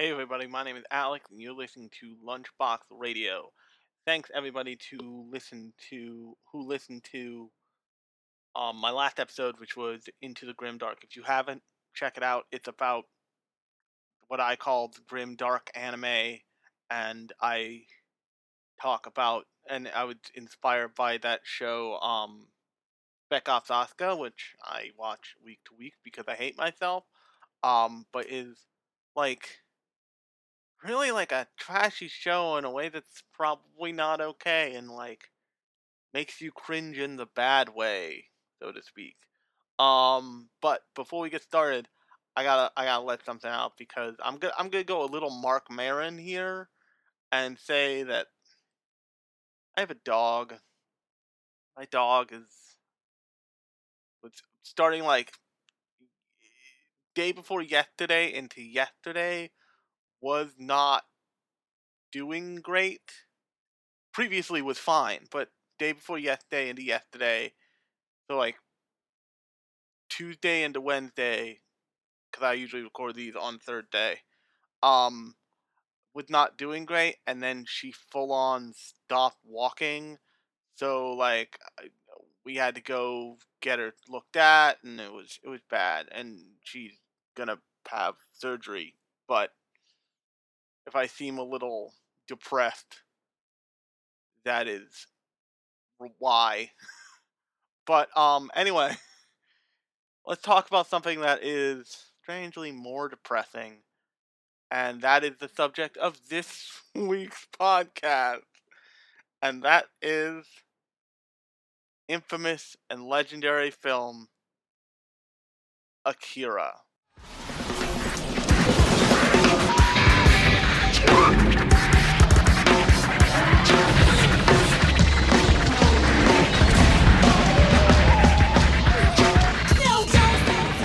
Hey everybody, my name is Alex and you're listening to Lunchbox Radio. Thanks everybody to listen to who listened to um my last episode which was Into the Grim Dark. If you haven't, check it out. It's about what I call the grim dark anime and I talk about and I was inspired by that show um Ops Asuka, which I watch week to week because I hate myself. Um, but is like really like a trashy show in a way that's probably not okay and like makes you cringe in the bad way, so to speak. Um, but before we get started, I gotta I gotta let something out because I'm gonna I'm gonna go a little Marc Maron here and say that I have a dog. My dog is was starting like day before yesterday into yesterday was not doing great. Previously was fine, but day before yesterday into yesterday, so like Tuesday into Wednesday, because I usually record these on third day, um, was not doing great, and then she full on stopped walking. So like we had to go get her looked at, and it was it was bad, and she's gonna have surgery. But if I seem a little depressed, that is why. but um, anyway, let's talk about something that is strangely more depressing, and that is the subject of this week's podcast, and that is infamous and legendary film Akira.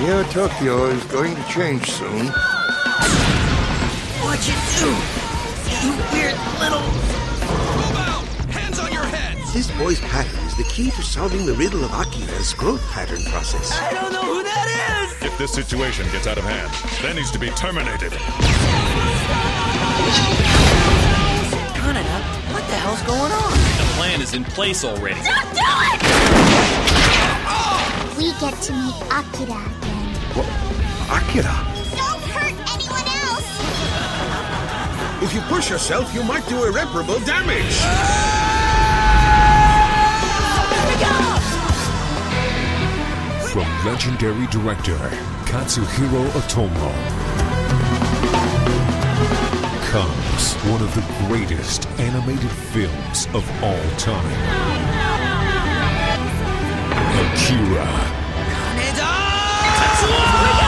Neo Tokyo is going to change soon. What'd you do? You weird little. Move out! Hands on your heads! This boy's pattern is the key to solving the riddle of Akira's growth pattern process. I don't know who that is! If this situation gets out of hand, that needs to be terminated. Kaneda, what the hell's going on? The plan is in place already. Don't do it! We get to meet Akira again. Akira. Don't hurt anyone else! If you push yourself, you might do irreparable damage. Oh! From legendary director Katsuhiro Otomo comes one of the greatest animated films of all time. Akira. Kaneda! The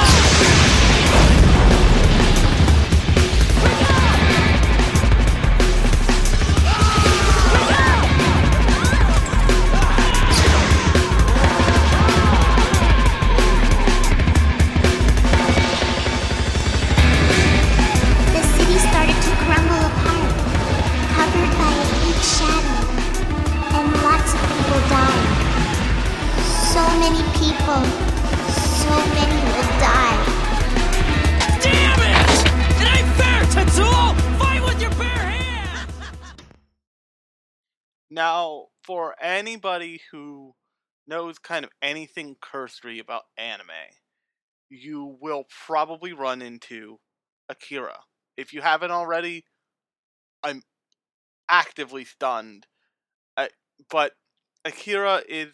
anybody who knows kind of anything cursory about anime, you will probably run into Akira. If you haven't already, I'm actively stunned. Uh, but Akira is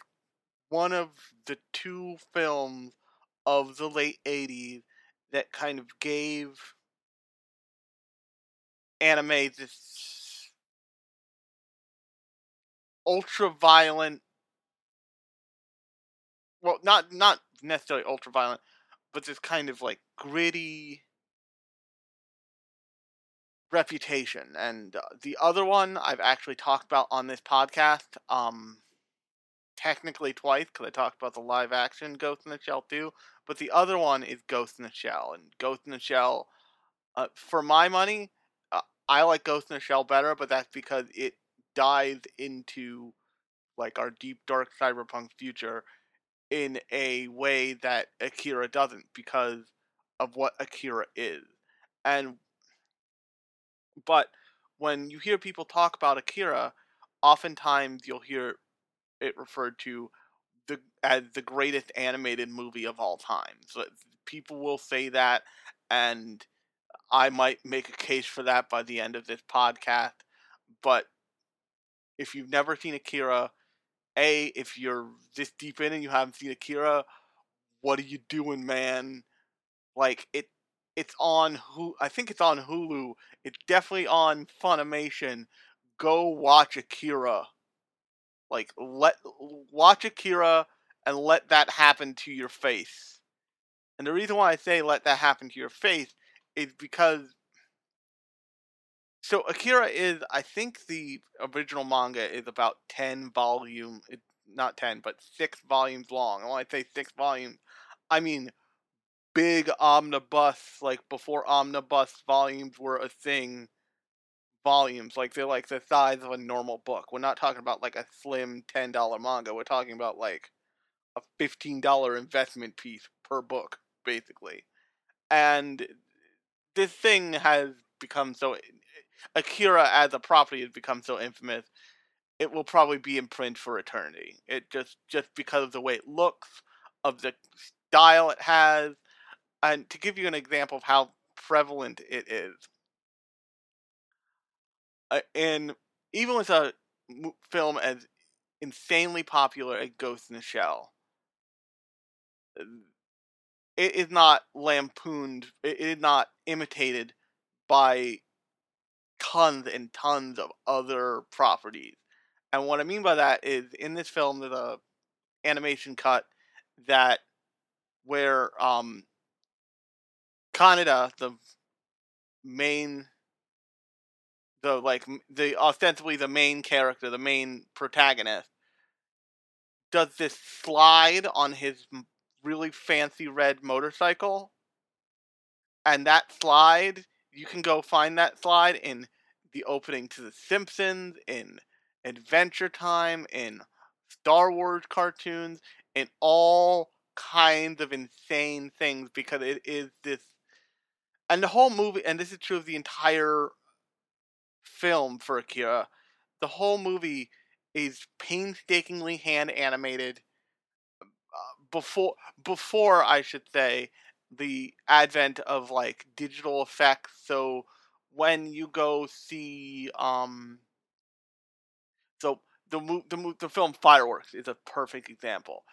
one of the two films of the late 80s that kind of gave anime this ultra violent well not not necessarily ultra violent but this kind of like gritty reputation and uh, the other one i've actually talked about on this podcast um technically twice because i talked about the live action ghost in the shell too but the other one is ghost in the shell and ghost in the shell uh, for my money uh, i like ghost in the shell better but that's because it dives into like our deep dark cyberpunk future in a way that Akira doesn't because of what Akira is. And but when you hear people talk about Akira, oftentimes you'll hear it referred to the as the greatest animated movie of all time. So people will say that, and I might make a case for that by the end of this podcast. But if you've never seen Akira, a if you're this deep in and you haven't seen Akira, what are you doing, man? Like it, it's on who I think it's on Hulu. It's definitely on Funimation. Go watch Akira. Like let watch Akira and let that happen to your face. And the reason why I say let that happen to your face is because so Akira is I think the original manga is about 10 volume not 10 but 6 volumes long. And when I say 6 volumes, I mean big omnibus like before omnibus volumes were a thing volumes like they're like the size of a normal book we're not talking about like a slim $10 manga we're talking about like a $15 investment piece per book basically and this thing has become so akira as a property has become so infamous it will probably be in print for eternity. It just just because of the way it looks of the style it has and to give you an example of how prevalent it is. Uh, and even with a film as insanely popular as Ghost in the Shell, uh, it is not lampooned, it is not imitated by tons and tons of other properties. And what I mean by that is in this film there's a animation cut that where um Kaneda, the main the like the ostensibly the main character, the main protagonist, does this slide on his really fancy red motorcycle, and that slide you can go find that slide in the opening to The Simpsons, in Adventure Time, in Star Wars cartoons, in all kinds of insane things because it is this and the whole movie and this is true of the entire film for Akira. The whole movie is painstakingly hand animated uh, before before I should say the advent of like digital effects. So when you go see um so the mo- the the film Fireworks is a perfect example.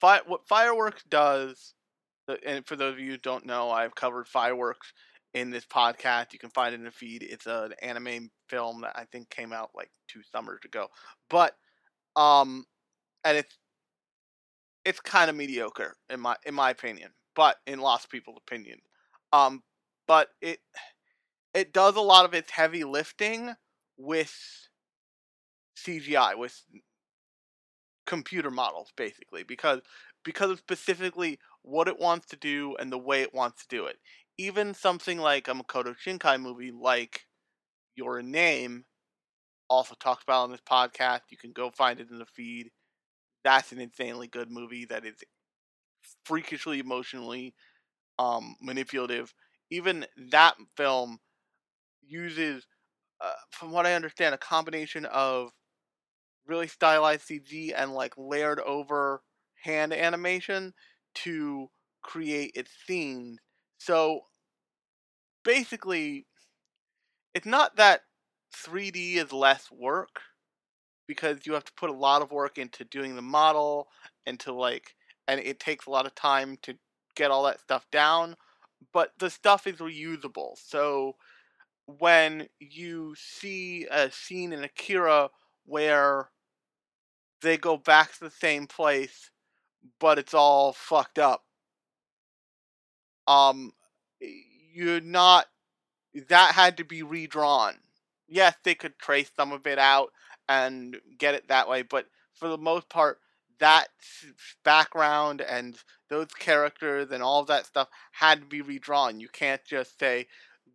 Fi- what Fireworks does and for those of you who don't know, I've covered Fireworks in this podcast. You can find it in the feed. It's an anime film that I think came out like two summers ago. But um and it's it's kind of mediocre in my in my opinion, but in Lost people's opinions. Um but it it does a lot of its heavy lifting with CGI with computer models basically because because of specifically what it wants to do and the way it wants to do it. Even something like a Makoto Shinkai movie like Your Name also talked about on this podcast. You can go find it in the feed. That's an insanely good movie that is freakishly emotionally um, manipulative. Even that film uses, uh, from what I understand, a combination of really stylized CG and like layered over hand animation to create its scenes. So basically, it's not that 3D is less work because you have to put a lot of work into doing the model and to like, and it takes a lot of time to get all that stuff down. But the stuff is reusable. So when you see a scene in Akira where they go back to the same place, but it's all fucked up. Um, you're not. That had to be redrawn. Yes, they could trace some of it out and get it that way, but for the most part, that background and those characters and all that stuff had to be redrawn. You can't just say,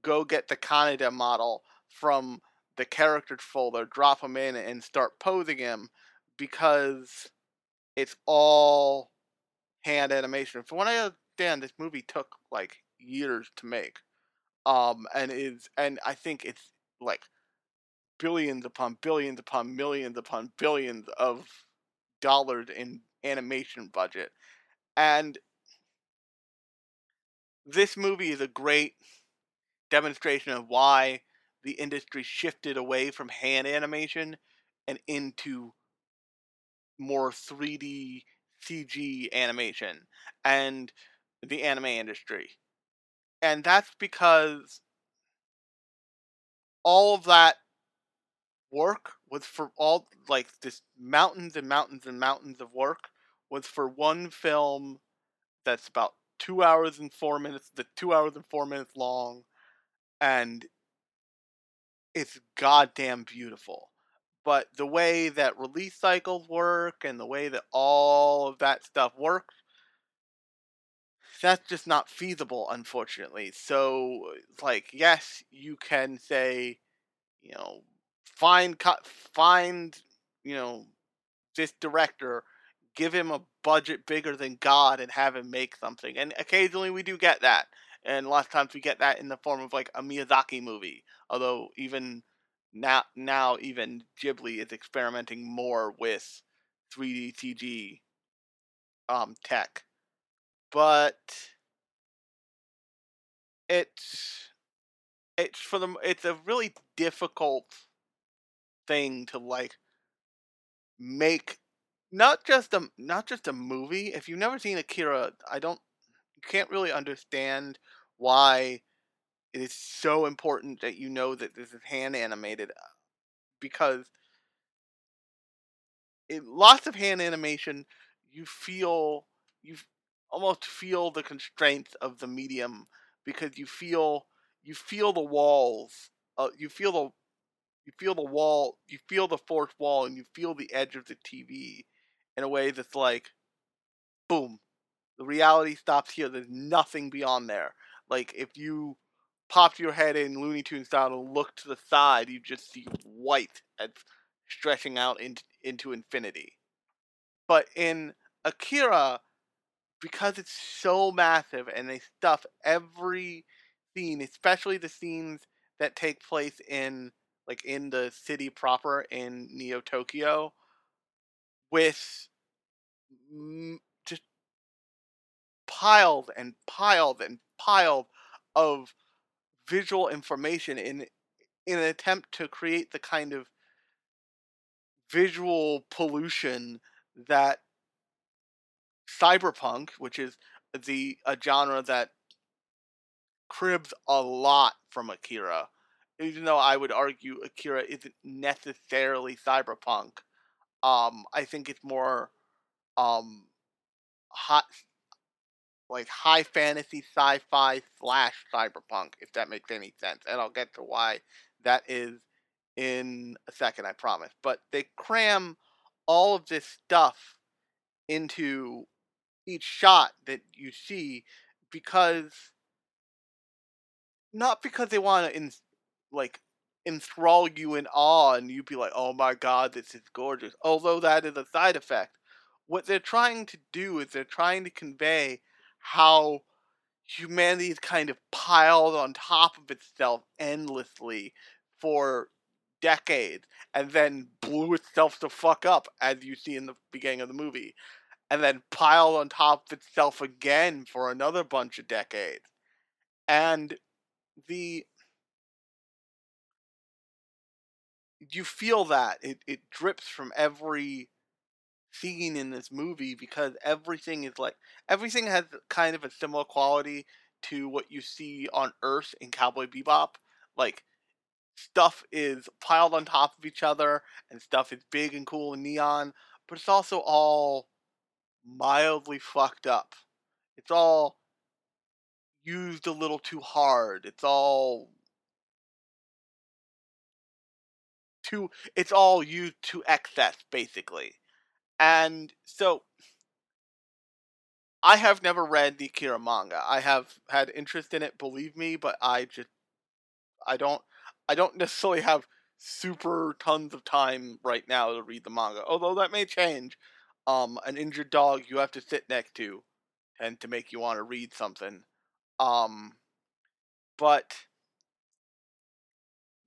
go get the Kaneda model from the characters folder, drop him in, and start posing him because it's all hand animation. From what I understand, this movie took like years to make, um, and is and I think it's like billions upon billions upon millions upon billions of dollars in animation budget. And this movie is a great demonstration of why the industry shifted away from hand animation and into more 3D CG animation and the anime industry. And that's because all of that work was for all like this mountains and mountains and mountains of work was for one film that's about two hours and four minutes the two hours and four minutes long and it's goddamn beautiful. But the way that release cycles work and the way that all of that stuff works that's just not feasible unfortunately. So like yes you can say you know find find you know this director give him a budget bigger than god and have him make something and occasionally we do get that and a lot of times we get that in the form of like a miyazaki movie although even now now even ghibli is experimenting more with 3d cg um tech but it's it's for the it's a really difficult thing to like make not just a not just a movie. If you've never seen Akira, I don't you can't really understand why it is so important that you know that this is hand animated uh, because in lots of hand animation you feel you almost feel the constraints of the medium because you feel you feel the walls uh, you feel the you feel the wall you feel the fourth wall and you feel the edge of the tv in a way that's like boom the reality stops here. There's nothing beyond there. Like if you popped your head in looney tunes style and look to the side you just see white and stretching out into, into infinity. But in akira because it's so massive and they stuff every scene especially the scenes that take place in like in the city proper in Neo Tokyo with just piled and piled and piled of visual information in in an attempt to create the kind of visual pollution that cyberpunk, which is the a genre that cribs a lot from Akira, even though I would argue Akira isn't necessarily cyberpunk. Um, I think it's more um hot like high fantasy sci-fi slash cyberpunk, if that makes any sense. And I'll get to why that is in a second, I promise. But they cram all of this stuff into each shot that you see because not because they want to in, like enthrall you in awe and you'd be like, "Oh my god, this is gorgeous." Although that is a side effect. What they're trying to do is they're trying to convey how humanity is kind of piled on top of itself endlessly for decades and then blew itself the fuck up as you see in the beginning of the movie and then piled on top of itself again for another bunch of decades and the you feel that it, it drips from every scene in this movie because everything is like everything has kind of a similar quality to what you see on Earth in Cowboy Bebop. Like stuff is piled on top of each other and stuff is big and cool and neon, but it's also all mildly fucked up. It's all used a little too hard. It's all too it's all used to excess basically. And so I have never read the Akira manga. I have had interest in it, believe me, but I just I don't I don't necessarily have super tons of time right now to read the manga. Although that may change. Um an injured dog you have to sit next to and to make you want to read something. Um but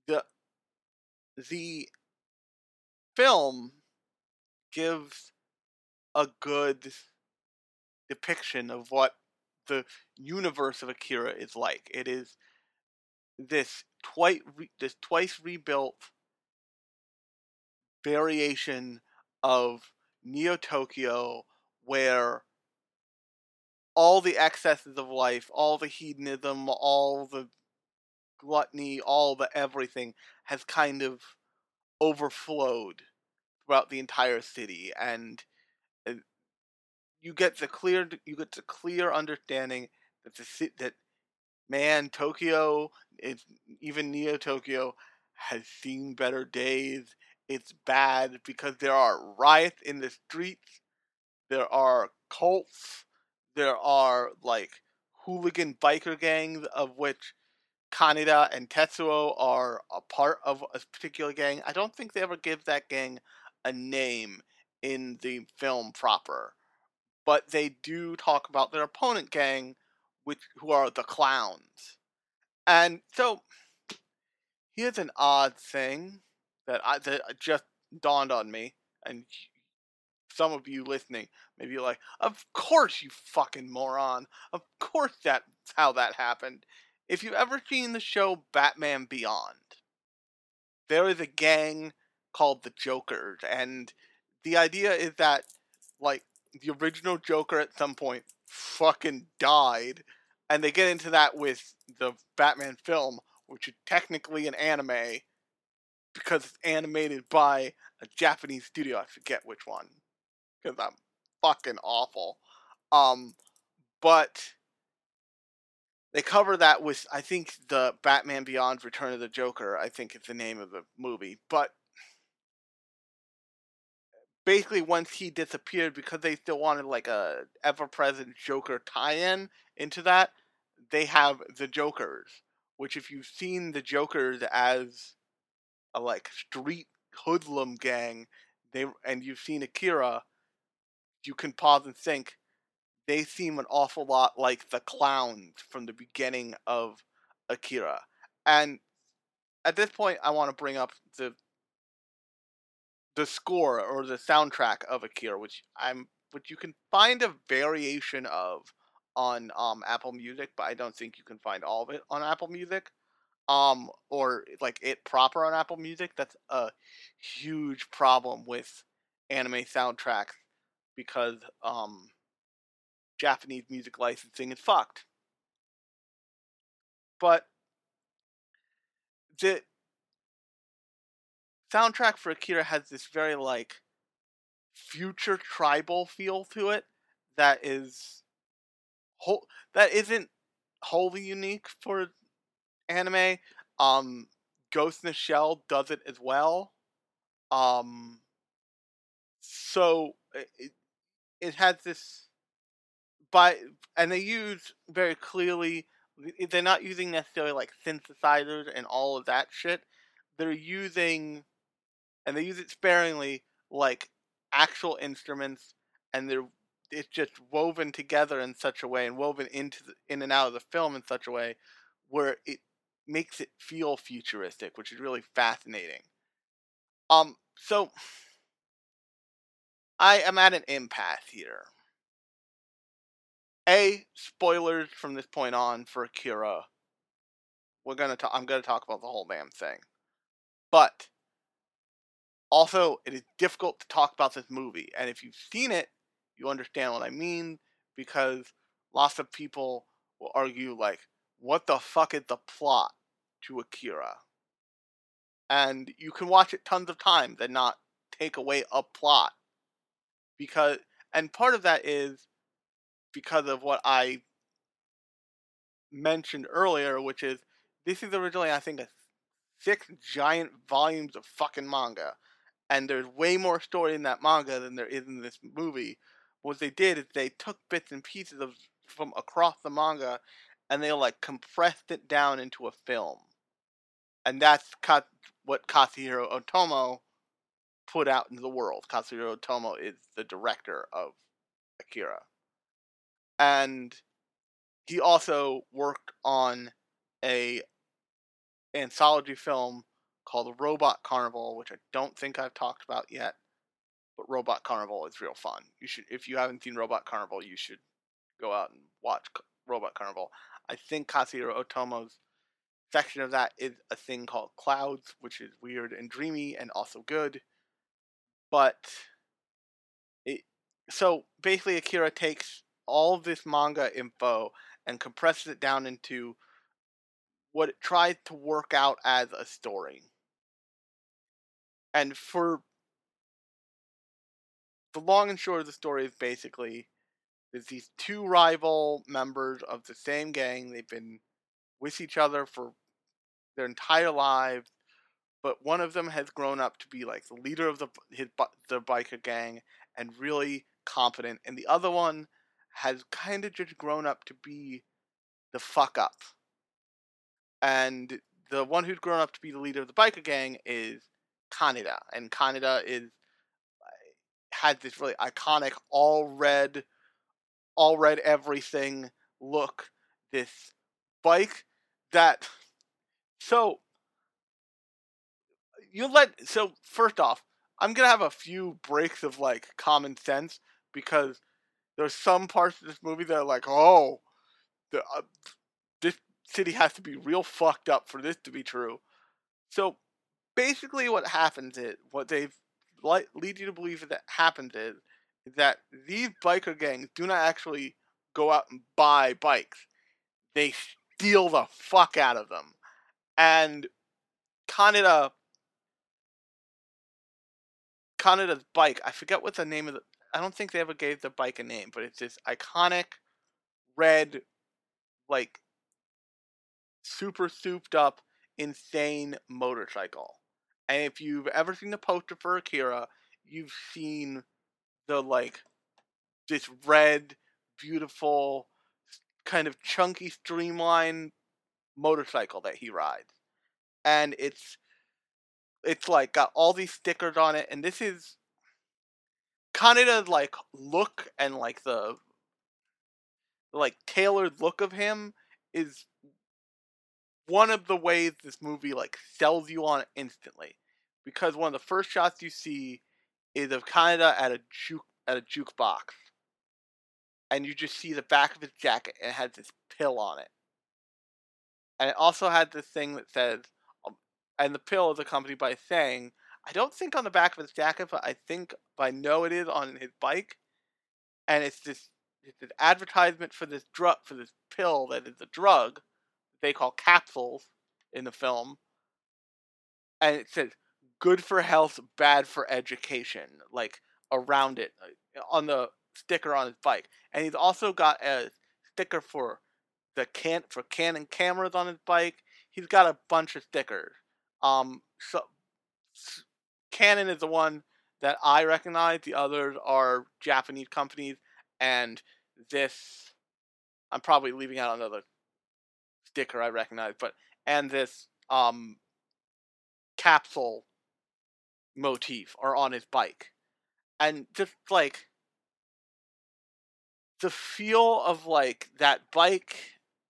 the the film gives a good depiction of what the universe of Akira is like. It is this twice re- this twice rebuilt variation of Neo Tokyo where all the excesses of life, all the hedonism, all the gluttony, all the everything has kind of overflowed throughout the entire city and uh, you get the clear you get the clear understanding that the that man Tokyo is even Neo Tokyo has seen better days. It's bad because there are riots in the streets. There are cults. There are like hooligan biker gangs of which Kaneda and Tetsuo are a part of a particular gang. I don't think they ever give that gang a name in the film proper, but they do talk about their opponent gang, which who are the clowns. And so here's an odd thing that I that just dawned on me, and some of you listening maybe you're like, "Of course, you fucking moron! Of course that's how that happened." If you've ever seen the show Batman Beyond, there is a gang called the Jokers, and the idea is that like the original Joker at some point fucking died, and they get into that with the Batman film, which is technically an anime because it's animated by a Japanese studio. I forget which one because I'm fucking awful. Um, but they cover that with I think the Batman Beyond Return of the Joker. I think is the name of the movie, but basically once he disappeared because they still wanted like a ever-present Joker tie-in into that, they have the Jokers, which if you've seen the Jokers as a like street hoodlum gang, they and you've seen Akira, you can pause and think they seem an awful lot like the clowns from the beginning of Akira. And at this point I want to bring up the the score or the soundtrack of Akira, which I'm which you can find a variation of on um Apple Music, but I don't think you can find all of it on Apple Music. Um or like it proper on Apple Music. That's a huge problem with anime soundtracks because um Japanese music licensing is fucked. But the soundtrack for Akira has this very like future tribal feel to it that is whole that isn't wholly unique for anime. Um Ghost in the Shell does it as well. Um so it, it has this by and they use very clearly they're not using necessarily like synthesizers and all of that shit. They're using and they use it sparingly like actual instruments and they're it's just woven together in such a way and woven into the, in and out of the film in such a way where it makes it feel futuristic, which is really fascinating. Um so I am at an impasse here. A spoilers from this point on for Akira. We're gonna talk. I'm gonna talk about the whole damn thing, but also it is difficult to talk about this movie. And if you've seen it, you understand what I mean because lots of people will argue like, "What the fuck is the plot to Akira?" And you can watch it tons of times and not take away a plot because and part of that is because of what I mentioned earlier, which is this is originally I think six giant volumes of fucking manga, and there's way more story in that manga than there is in this movie. What they did is they took bits and pieces of from across the manga, and they like compressed it down into a film, and that's Ka- what Katsuhiro Otomo put out into the world. Katsuhiro Otomo is the director of Akira. And he also worked on a anthology film called Robot Carnival, which I don't think I've talked about yet. But Robot Carnival is real fun. You should, if you haven't seen Robot Carnival, you should go out and watch Robot Carnival. I think Katsuhiro Otomo's section of that is a thing called Clouds, which is weird and dreamy and also good. But it so basically Akira takes all this manga info and compresses it down into what it tried to work out as a story. And for the long and short of the story is basically there's these two rival members of the same gang. They've been with each other for their entire lives, but one of them has grown up to be like the leader of the his the biker gang and really confident, and the other one has kind of just grown up to be the fuck up. And the one who's grown up to be the leader of the biker gang is Kaneda, and Kaneda is uh, had this really iconic all red, all red everything look. This bike that so you let so first off, I'm gonna have a few breaks of like common sense because there's some parts of this movie that are like, oh, the, uh, this city has to be real fucked up for this to be true. So basically, what happens is what like lead you to believe that happens is, is that these biker gangs do not actually go out and buy bikes; they steal the fuck out of them, and Kaneda. Kaneda's bike. I forget what the name of the. I don't think they ever gave the bike a name, but it's this iconic red, like super souped up, insane motorcycle. And if you've ever seen the poster for Akira, you've seen the like this red, beautiful, kind of chunky, streamlined motorcycle that he rides, and it's it's like got all these stickers on it, and this is Kaneda's like look and like the like tailored look of him is one of the ways this movie like sells you on it instantly because one of the first shots you see is of Kaneda at a juke at a jukebox and you just see the back of his jacket and it has this pill on it. And it also had this thing that says um, and the pill is accompanied by saying I don't think on the back of his jacket but I think I know it is on his bike and it's this it's an advertisement for this drug for this pill that is a drug they call capsules in the film and it says good for health bad for education like around it uh, on the sticker on his bike and he's also got a sticker for the can for canon cameras on his bike. He's got a bunch of stickers um so canon is the one that i recognize the others are japanese companies and this i'm probably leaving out another sticker I recognize, but and this um capsule motif are on his bike. And just like the feel of like that bike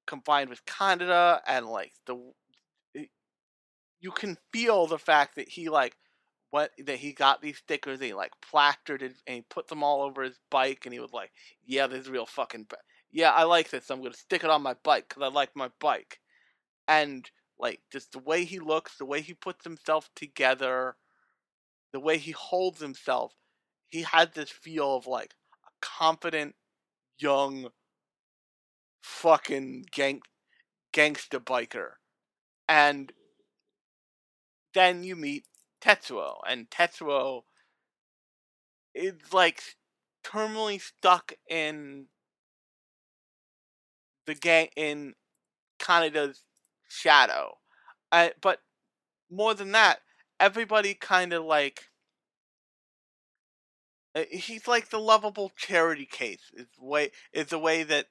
combined with Kaneda and like the you can feel the fact that he like what that he got these stickers and he like plastered it and he put them all over his bike and he was like yeah this is real fucking ba- yeah i like this so i'm gonna stick it on my bike because i like my bike. And like just the way he looks the way he puts himself together the way he holds himself he had this feel of like a confident young fucking gang gangsta biker. And then you meet tetsuo and tetsuo is like terminally stuck in the gang in Kaneda's shadow. Uh, but more than that, everybody kind of like uh, he's like the lovable charity case. Is way is the way that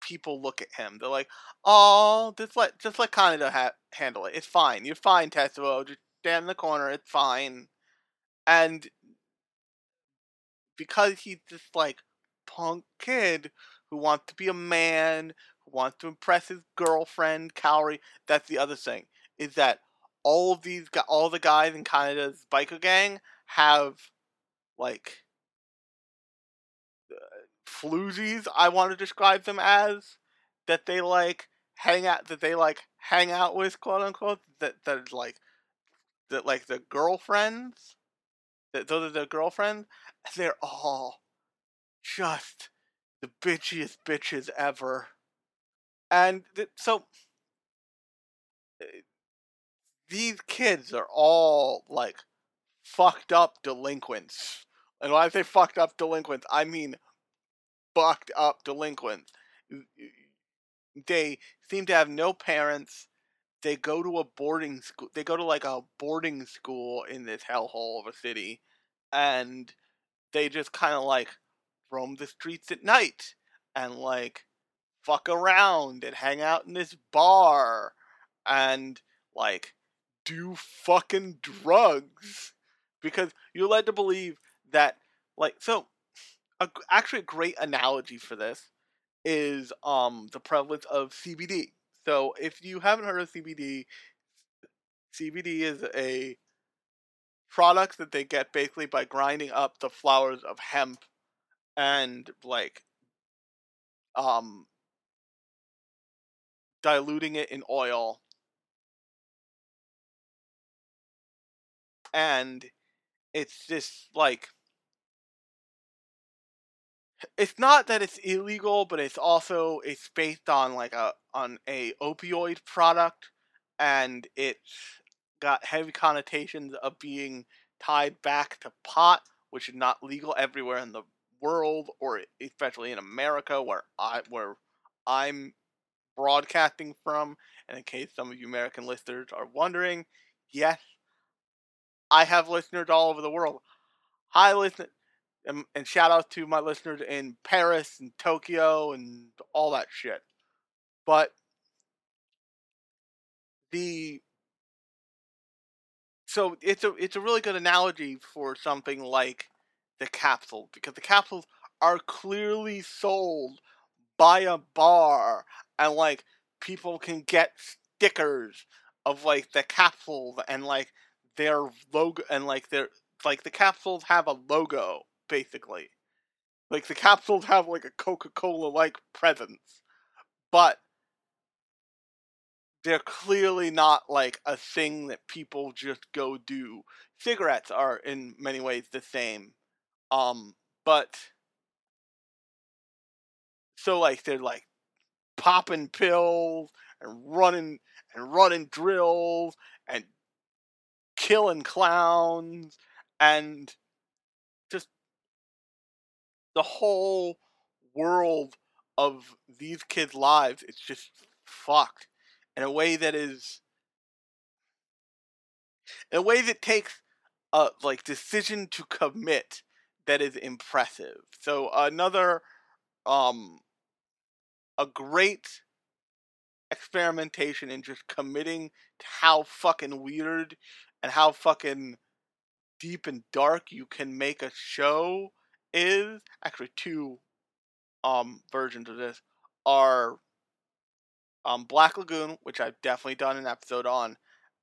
people look at him. They're like, "Oh, just let just let Kaneda ha- handle it. It's fine. You're fine, Tetsuo. Just stand in the corner. It's fine." And because he's this like punk kid who wants to be a man, who wants to impress his girlfriend, Kaori. That's the other thing is that all of these all the guys in Kaneda's biker gang have like uh, floozies I want to describe them as that they like hang out that they like hang out with quote unquote that that like that like the girlfriends those are their girlfriends they're all just the bitchiest bitches ever. And th- so uh, these kids are all like fucked up delinquents. And when i say fucked up delinquents i mean fucked up delinquents. They seem to have no parents they go to a boarding school they go to like a boarding school in this hellhole of a city and they just kind of like roam the streets at night and like fuck around and hang out in this bar and like do fucking drugs because you're led to believe that like so a, actually a great analogy for this is um the prevalence of CBD. So if you haven't heard of CBD, CBD is a product that they get basically by grinding up the flowers of hemp and like um diluting it in oil and it's just like it's not that it's illegal, but it's also it's based on like a on a opioid product, and it's got heavy connotations of being tied back to pot, which is not legal everywhere in the world, or especially in America, where I where I'm broadcasting from. And in case some of you American listeners are wondering, yes, I have listeners all over the world. Hi, listen, and, and shout out to my listeners in Paris and Tokyo and all that shit. But the so it's a it's a really good analogy for something like the capsule because the capsules are clearly sold by a bar and like people can get stickers of like the capsules and like their logo and like their like the capsules have a logo basically. Like the capsules have like a Coca-Cola like presence. But they're clearly not like a thing that people just go do. Cigarettes are in many ways the same. Um but so like they're like popping pills and running and running drills and killing clowns and the whole world of these kids' lives it's just fucked in a way that is in a way that takes a like decision to commit that is impressive. So another um a great experimentation in just committing to how fucking weird and how fucking deep and dark you can make a show is actually two um versions of this are um Black Lagoon, which I've definitely done an episode on,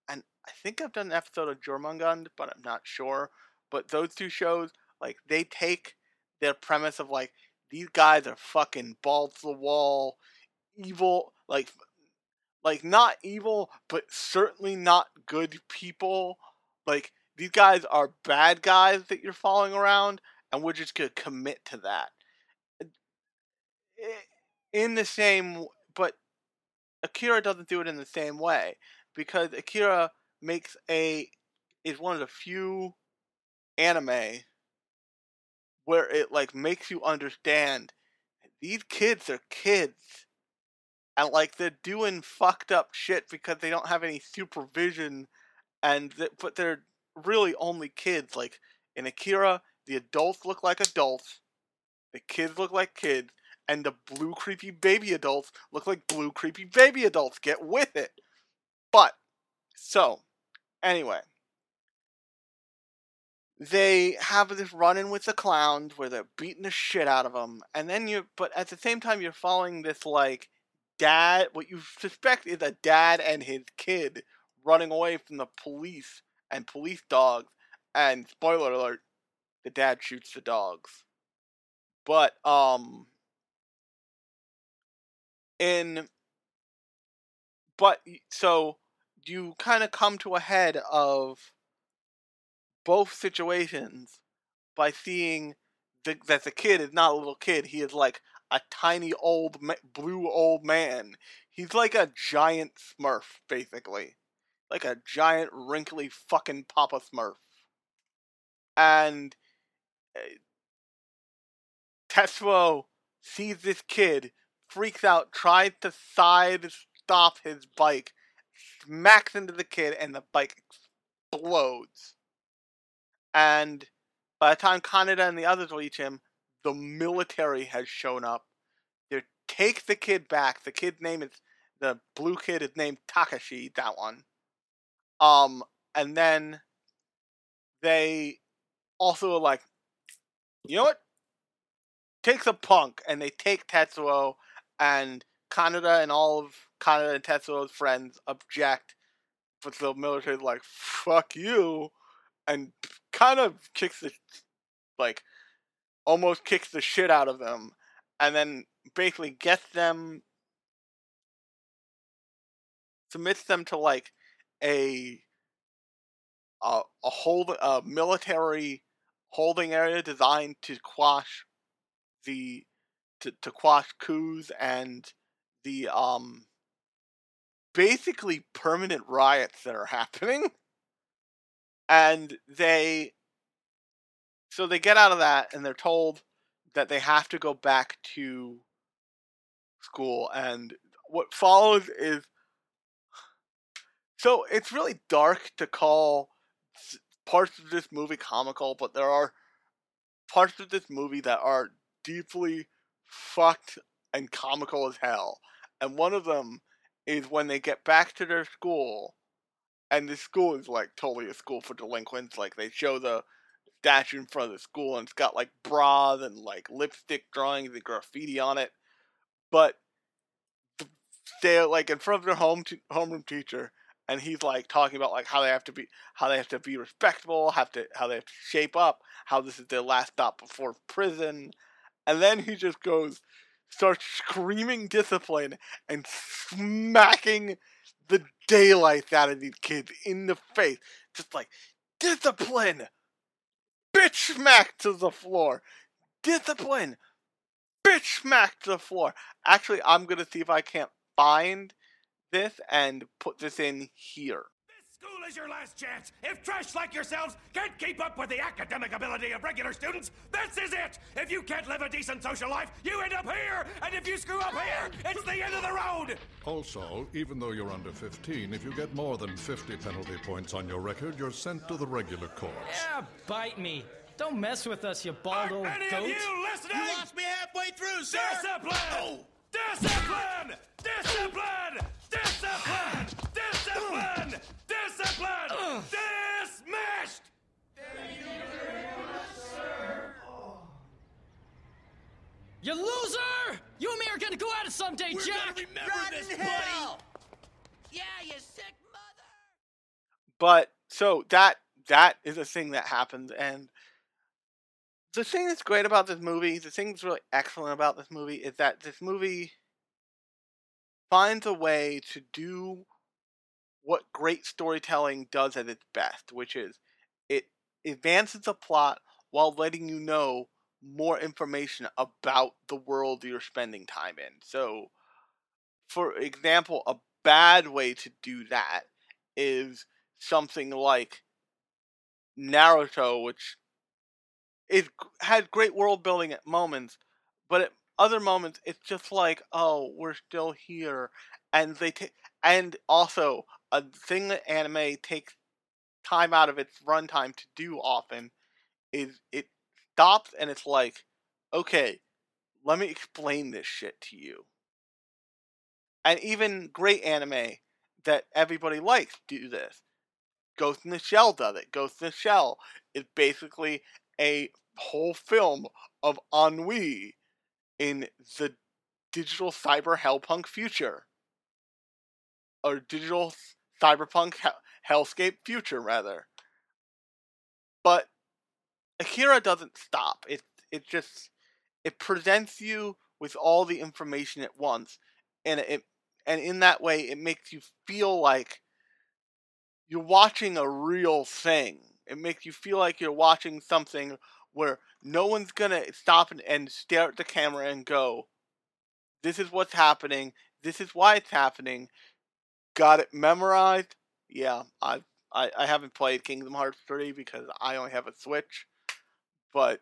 and I think I've done an episode of Jormungand, but I'm not sure. But those two shows, like they take their premise of like these guys are fucking balls to the wall, evil, like like not evil, but certainly not good people. Like these guys are bad guys that you're following around, and we're just gonna commit to that. Eh, in the same, but Akira doesn't do it in the same way because Akira makes a is one of the few anime where it like makes you understand these kids are kids and like they're doing fucked up shit because they don't have any supervision and th- but they're really only kids like in Akira the adults look like adults the kids look like kids and the blue creepy baby adults look like blue creepy baby adults get with it but so anyway they have this run-in with the clowns where they're beating the shit out of them and then you but at the same time you're following this like dad what you suspect is a dad and his kid running away from the police and police dogs. And spoiler alert, the dad shoots the dogs. But um in but so you kind of come to a head of both situations by seeing the, that the kid is not a little kid. He is like a tiny old ma- blue old man. He's like a giant Smurf, basically, like a giant wrinkly fucking Papa Smurf. And Tetsuo sees this kid, freaks out, tries to side stop his bike, smacks into the kid, and the bike explodes. And by the time Kaneda and the others reach him, the military has shown up. They take the kid back. The kid's name is the blue kid is named Takashi. That one. Um, and then they also are like, you know what? Take the punk, and they take Tetsuo, and Kaneda and all of Kaneda and Tetsuo's friends object, but the military's like, fuck you, and kind of kicks the, like, almost kicks the shit out of them, and then basically gets them, submits them to like a a, a hold a military holding area designed to quash the to, to quash coups and the um basically permanent riots that are happening. And they so they get out of that and they're told that they have to go back to school. And what follows is so it's really dark to call parts of this movie comical but there are parts of this movie that are deeply fucked and comical as hell. And one of them is when they get back to their school and the school is like totally a school for delinquents like they show the statue in front of the school and it's got like bras and like lipstick drawings and graffiti on it. But th- they're like in front of their home t- homeroom teacher and he's like talking about like how they have to be how they have to be respectable have to how they have to shape up how this is their last stop before prison and then he just goes starts screaming discipline and smacking the daylights out of these kids in the face just like discipline! Bitch smack to the floor. Discipline! Bitch smack to the floor. Actually i'm gonna see if i can't find this and put this in here This School is your last chance. If trash like yourselves can't keep up with the academic ability of regular students, this is it. If you can't live a decent social life, you end up here. And if you screw up here, it's the end of the road. Also, even though you're under 15, if you get more than 50 penalty points on your record, you're sent to the regular courts. Yeah, bite me. Don't mess with us, you bald old Any goat. of you listening? You lost me halfway through, sir. Discipline! Oh. Discipline! Discipline! Discipline! Discipline! Discipline! Dismissed! You loser! You and me are gonna go at it someday, We're Jack! gonna remember this, buddy. Yeah, you sick mother! but so that that is a thing that happens and the thing that's great about this movie the thing that's really excellent about this movie is that this movie finds a way to do what great storytelling does at its best which is it advances the plot while letting you know more information about the world you're spending time in. So for example a bad way to do that is something like Naruto, which it had great world building at moments, but at other moments it's just like, oh, we're still here, and they take, and also a thing that anime takes time out of its runtime to do often is it stops and it's like, okay, let me explain this shit to you. And even great anime that everybody likes do this. Ghost in the Shell does it. Ghost in the Shell is basically a whole film of ennui in the digital cyber hellpunk future. Or digital cyberpunk hell- hellscape future rather. But Akira doesn't stop. It it just it presents you with all the information at once, and it and in that way it makes you feel like you're watching a real thing. It makes you feel like you're watching something where no one's gonna stop and, and stare at the camera and go, "This is what's happening. This is why it's happening." Got it memorized? Yeah, I I, I haven't played Kingdom Hearts 3 because I only have a Switch, but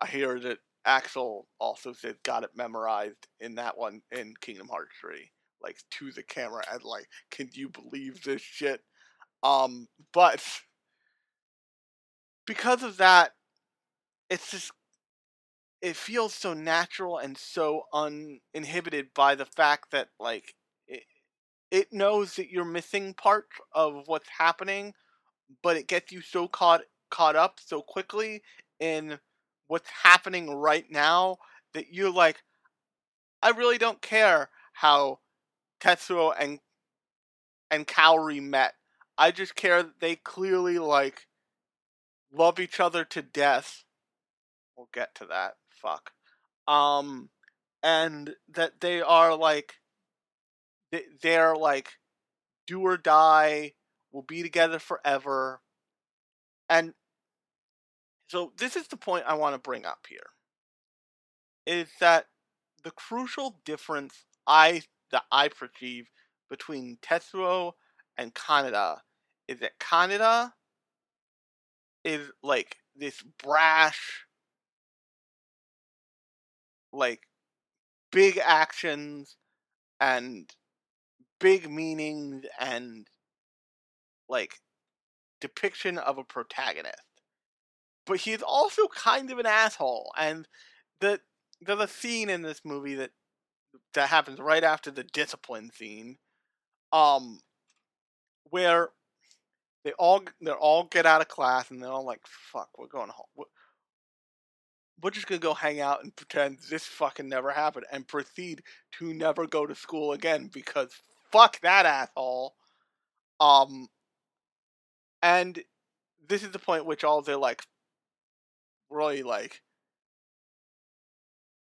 I hear that Axel also said got it memorized in that one in Kingdom Hearts 3, like to the camera and like, can you believe this shit? Um, but because of that, it's just it feels so natural and so uninhibited by the fact that like it, it knows that you're missing part of what's happening, but it gets you so caught caught up so quickly in what's happening right now that you're like, I really don't care how Tetsuo and and Kaori met. I just care that they clearly like love each other to death. We'll get to that. Fuck. Um, and that they are like they- they're like do or die. We'll be together forever. And so this is the point I want to bring up here. Is that the crucial difference I that I perceive between Tetsuo and Kaneda is that Kaneda is like this brash like big actions and big meanings and like depiction of a protagonist. But he's also kind of an asshole and the there's a scene in this movie that that happens right after the discipline scene um where they all they all get out of class and they're all like fuck we're going home we're, just gonna go hang out and pretend this fucking never happened and proceed to never go to school again because fuck that asshole um and this is the point which all their like really like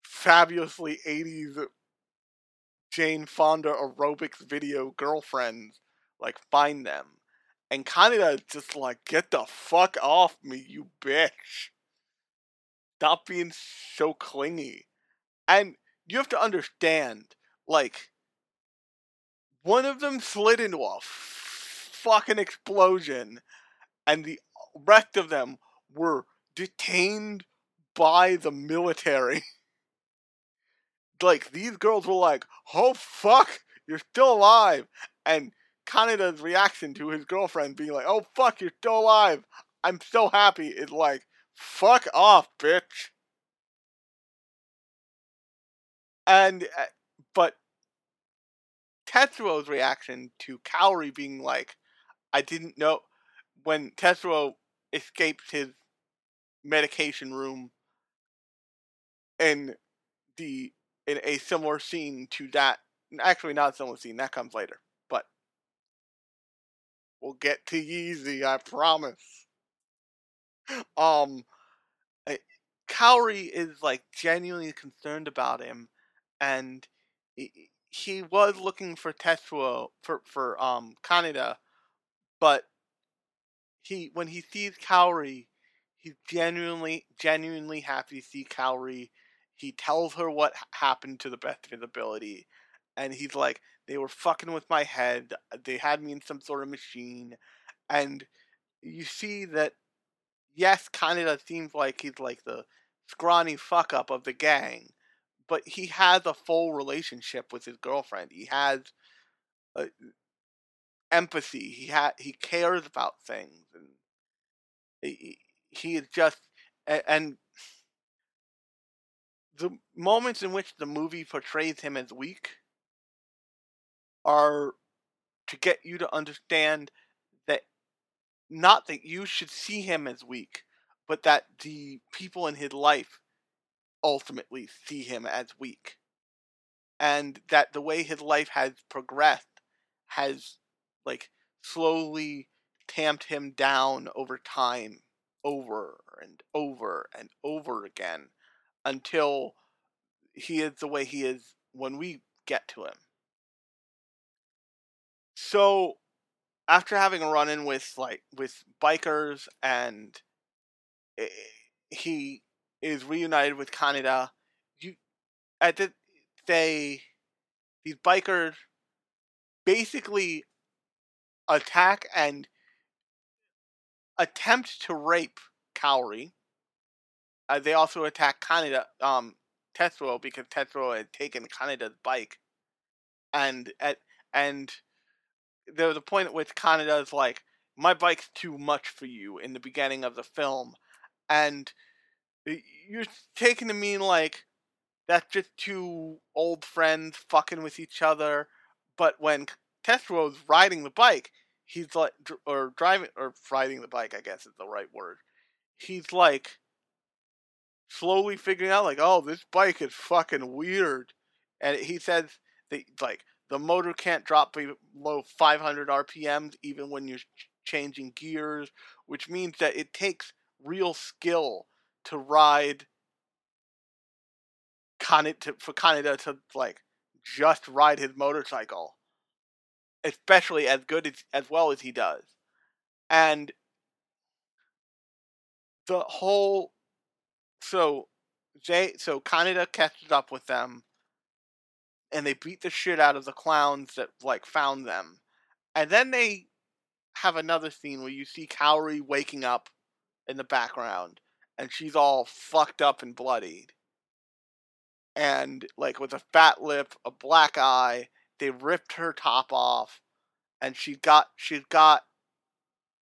fabulously 80s Jane Fonda aerobics video girlfriends like find them. And Kaneda is just like, get the fuck off me, you bitch. Stop being so clingy. And you have to understand, like, one of them slid into a fucking explosion, and the rest of them were detained by the military. like these girls were like, "Oh fuck, you're still alive," and Kaneda's reaction to his girlfriend being like, "Oh fuck, you're still alive. I'm so happy." Is like, "Fuck off, bitch." And uh, but Tetsuo's reaction to Kaori being like, "I didn't know," when Tetsuo escapes his medication room in the in a similar scene to that. Actually, not a similar scene. That comes later. But we'll get to Yeezy. I promise. Um, eh, Kaori is like genuinely concerned about him, and he was looking for Tetsuo for for um Kaneda, but he when he sees Kaori, he's genuinely genuinely happy to see Kaori. he tells her what happened to the best of his ability and he's like they were fucking with my head they had me in some sort of machine and you see that yes kaneda seems like he's like the scrawny fuck up of the gang but he has a full relationship with his girlfriend. He has empathy. He ha- he cares about things and he, he is just a- and the moments in which the movie portrays him as weak are to get you to understand not that you should see him as weak, but that the people in his life ultimately see him as weak. And that the way his life has progressed has like slowly tamped him down over time, over and over and over again, until he is the way he is when we get to him. So, after having a run in with like with bikers and eh, he is reunited with Kaneda, you at the they these bikers basically attack and attempt to rape Kaori. Uh, they also attack Kaneda, um, Tetsuo because Tetsuo had taken Kaneda's bike, and at and there a point at which Kaneda is like, "My bike's too much for you" in the beginning of the film, and you're taking to mean like that's just two old friends fucking with each other. But when Tetsuo's riding the bike, he's like, or driving, or riding the bike, I guess is the right word. He's like slowly figuring out, like, oh, this bike is fucking weird. And he says that, like, the motor can't drop below 500 RPMs even when you're changing gears, which means that it takes real skill to ride Kaneda to, for Kaneda to like just ride his motorcycle, especially as good as as well as he does, and the whole so they so Kaneda catches up with them, and they beat the shit out of the clowns that like found them, and then they have another scene where you see Kaori waking up in the background, and she's all fucked up and bloodied and like with a fat lip, a black eye. They ripped her top off, and she got she got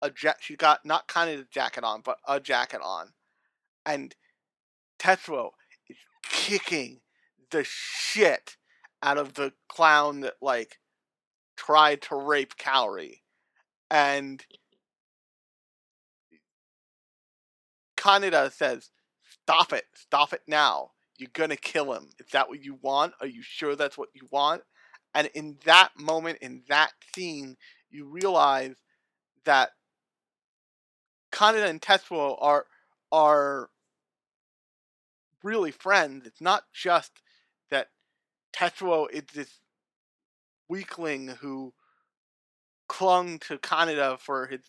a ja- she got not kind of a jacket on, but a jacket on, and Tetsuo is kicking the shit out of the clown that like tried to rape Kaori, and Kaneda says, "Stop it! Stop it now!" You're gonna kill him. Is that what you want? Are you sure that's what you want? And in that moment, in that scene, you realize that Kaneda and Tetsuo are are really friends. It's not just Tetsuo is this weakling who clung to Kaneda for his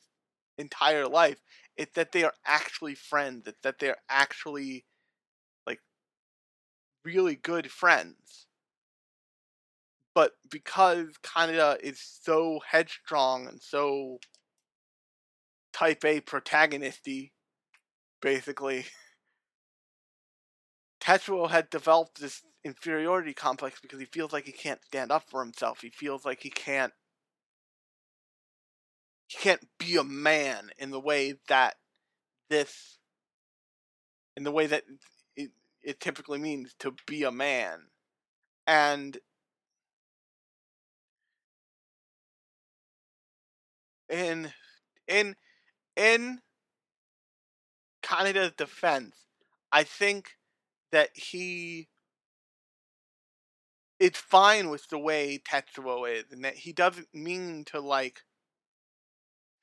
entire life. It's that they are actually friends. It's that they're actually like really good friends. But because Kaneda is so headstrong and so type A protagonisty, basically, Tetsuo had developed this inferiority complex because he feels like he can't stand up for himself. He feels like he can't he can't be a man in the way that this in the way that it it typically means to be a man. And in in in Kaneda's defense, I think that he it's fine with the way Tetsuo is, and that he doesn't mean to like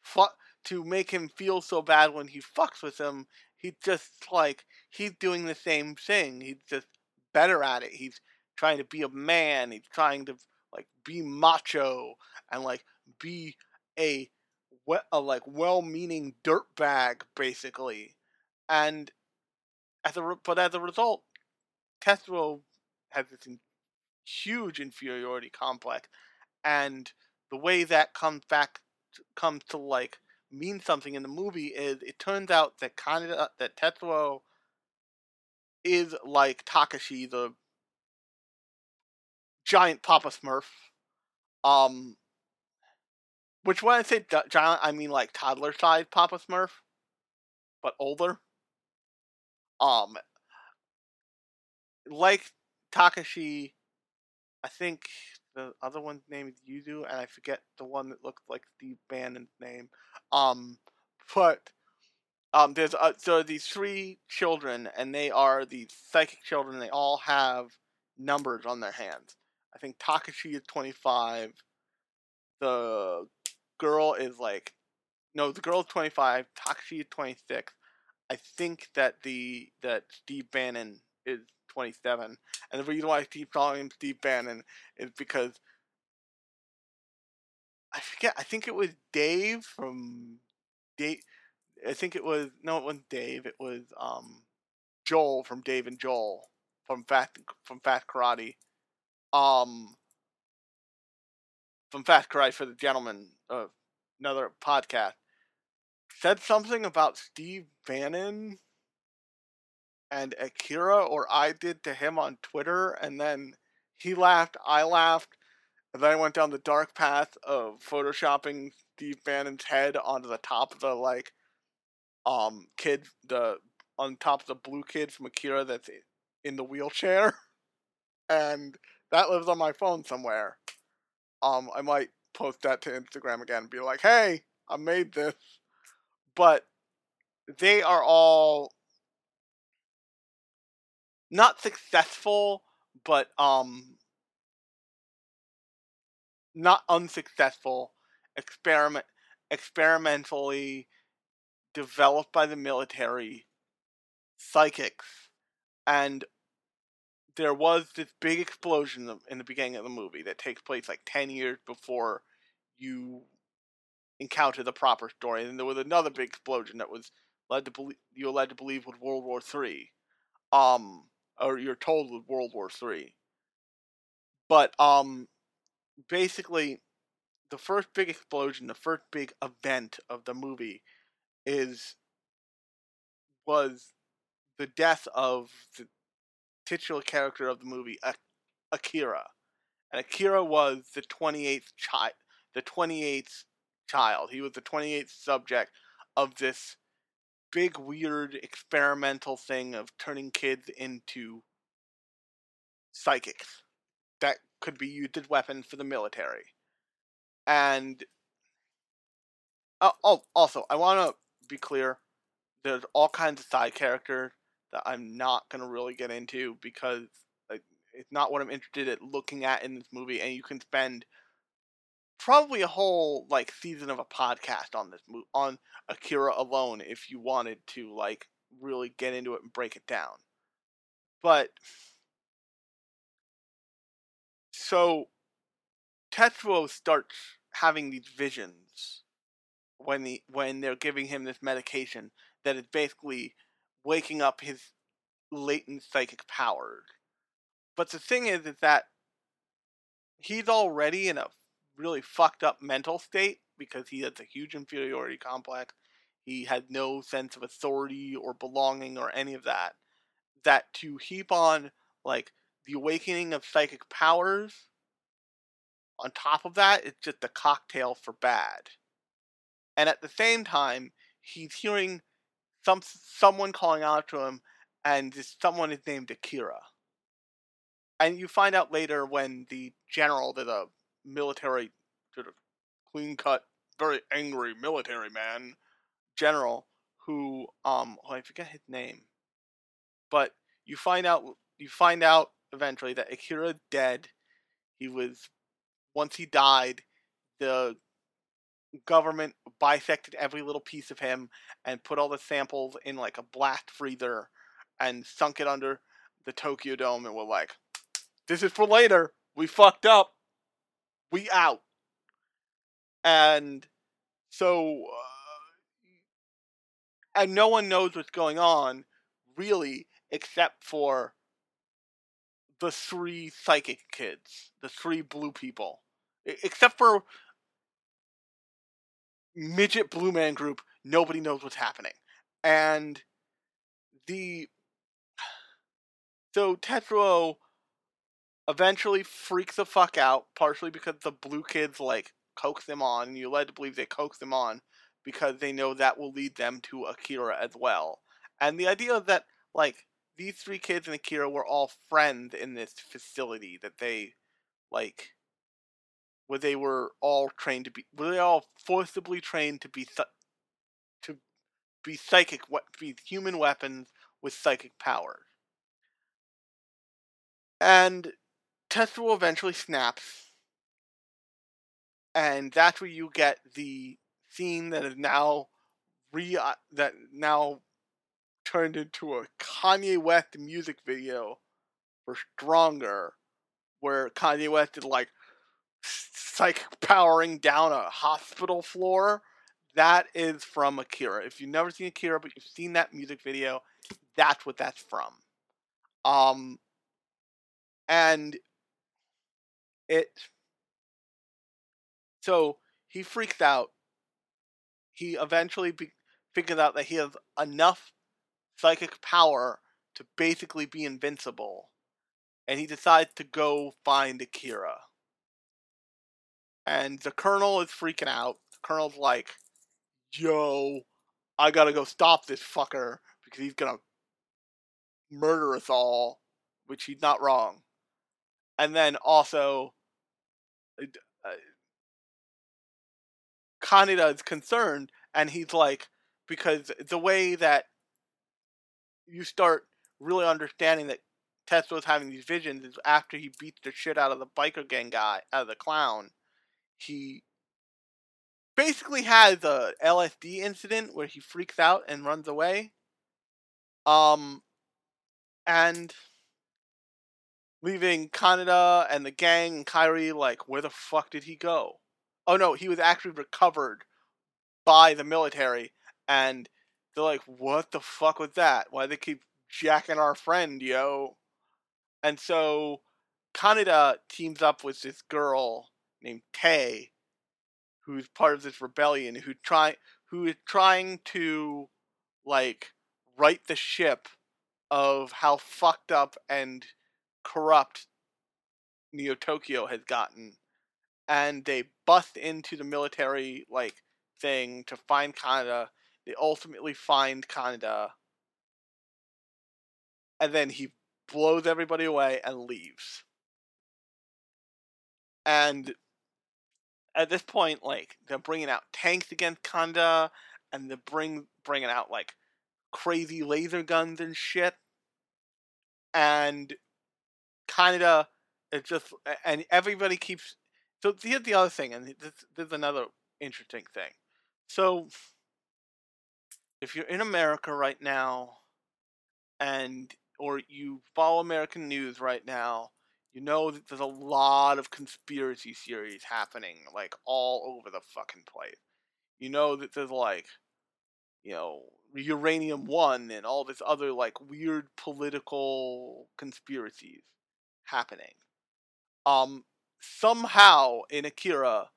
fuck to make him feel so bad when he fucks with him he's just like he's doing the same thing. He's just better at it. He's trying to be a man. He's trying to like be macho and like be a, a like well-meaning dirtbag basically. And as a but as a result, Tetsuo has this huge inferiority complex, and the way that comes back comes to like mean something in the movie is it turns out that Kaneda, that Tetsuo is like Takashi, the giant Papa Smurf. Um, which when I say giant, I mean like toddler size Papa Smurf, but older. Um, like Takashi, I think the other one's name is Yuzu, and I forget the one that looked like Steve Bannon's name. Um, but um, there's uh, so these three children, and they are the psychic children. They all have numbers on their hands. I think Takashi is 25. The girl is like, no, the girl is 25, Takashi is 26. I think that the that Steve Bannon is 27, and the reason why I keep calling him Steve Bannon is because I forget. I think it was Dave from Dave. I think it was no, it wasn't Dave. It was um Joel from Dave and Joel from Fat from Fast Karate. Um, from Fat Karate for the Gentleman, uh, another podcast, said something about Steve Bannon and Akira, or I did to him on Twitter, and then he laughed, I laughed, and then I went down the dark path of photoshopping Steve Bannon's head onto the top of the like um kid the on top of the blue kid from Akira that's in the wheelchair. And that lives on my phone somewhere. Um I might post that to Instagram again and be like, hey, I made this. But they are all not successful, but um not unsuccessful experiment experimentally developed by the military psychics. And there was this big explosion in the beginning of the movie that takes place like 10 years before you encounter the proper story. And then there was another big explosion that was led to believe you're led to believe was World War 3 um or you're told with World War 3 but um basically the first big explosion, the first big event of the movie is was the death of the titular character of the movie, Akira. And Akira was the 28th child, the 28th child. He was the 28th subject of this big weird experimental thing of turning kids into psychics that could be used as weapons for the military. And oh, also, I want to be clear. There's all kinds of side characters that I'm not gonna really get into because like, it's not what I'm interested in looking at in this movie, and you can spend probably a whole like season of a podcast on this on Akira alone if you wanted to like really get into it and break it down. But so Tetsuo starts having these visions when the when they're giving him this medication that is basically waking up his latent psychic powers. But the thing is, is that he's already in a really fucked up mental state because he has a huge inferiority complex. He had no sense of authority or belonging or any of that. That to heap on like the awakening of psychic powers on top of that, it's just a cocktail for bad. And at the same time, he's hearing some someone calling out to him, and this someone is named Akira. And you find out later when the general, the, the military, sort of clean cut, very angry military man, general, who um oh, I forget his name, but you find out you find out eventually that Akira dead. He was once he died, the government bisected every little piece of him and put all the samples in like a blast freezer and sunk it under the Tokyo Dome and were like, "This is for later. We fucked up. We out." And so, uh, and no one knows what's going on, really, except for the three psychic kids, the three blue people, except for midget blue man group. Nobody knows what's happening, and the so Tetsuo eventually freak the fuck out, partially because the blue kids like coax them on, and you're led to believe they coax them on because they know that will lead them to Akira as well. And the idea that like these three kids and Akira were all friends in this facility that they like where they were all trained to be were they all forcibly trained to be to be psychic be human weapons with psychic powers. And Tetsuo eventually snaps and that's where you get the scene that is now re uh, that now turned into a Kanye West music video for Stronger, where Kanye West is like psych powering down a hospital floor. That is from Akira. If you've never seen Akira, but you've seen that music video, that's what that's from. Um, and it. So he freaks out. He eventually be- figures out that he has enough psychic power to basically be invincible. And he decides to go find Akira. And the colonel is freaking out. The colonel's like, yo, I gotta go stop this fucker because he's gonna murder us all, which he's not wrong. And then also, uh, Kaneda is concerned, and he's like, because the way that you start really understanding that Tetsuo's having these visions is after he beats the shit out of the biker gang guy, out of the clown. He basically has a LSD incident where he freaks out and runs away. Um, and leaving Kaneda and the gang and Kairi like, where the fuck did he go? Oh no, he was actually recovered by the military, and they're like, what the fuck was that? Why they keep jacking our friend, yo? And so Kaneda teams up with this girl named Tay, who's part of this rebellion, who try who is trying to like right the ship of how fucked up and corrupt Neo Tokyo has gotten. And they bust into the military like thing to find Kaneda. They ultimately find Kaneda. And then he blows everybody away and leaves. And at this point, like they're bringing out tanks against Kaneda, and they're bring bringing out like crazy laser guns and shit. And Kaneda is just, and everybody keeps. So here's the other thing, and this, there's another interesting thing. So if you're in America right now, and or you follow American news right now, you know that there's a lot of conspiracy theories happening, like all over the fucking place. You know that there's like, you know, uranium one and all this other like weird political conspiracies happening. Um, somehow in Akira,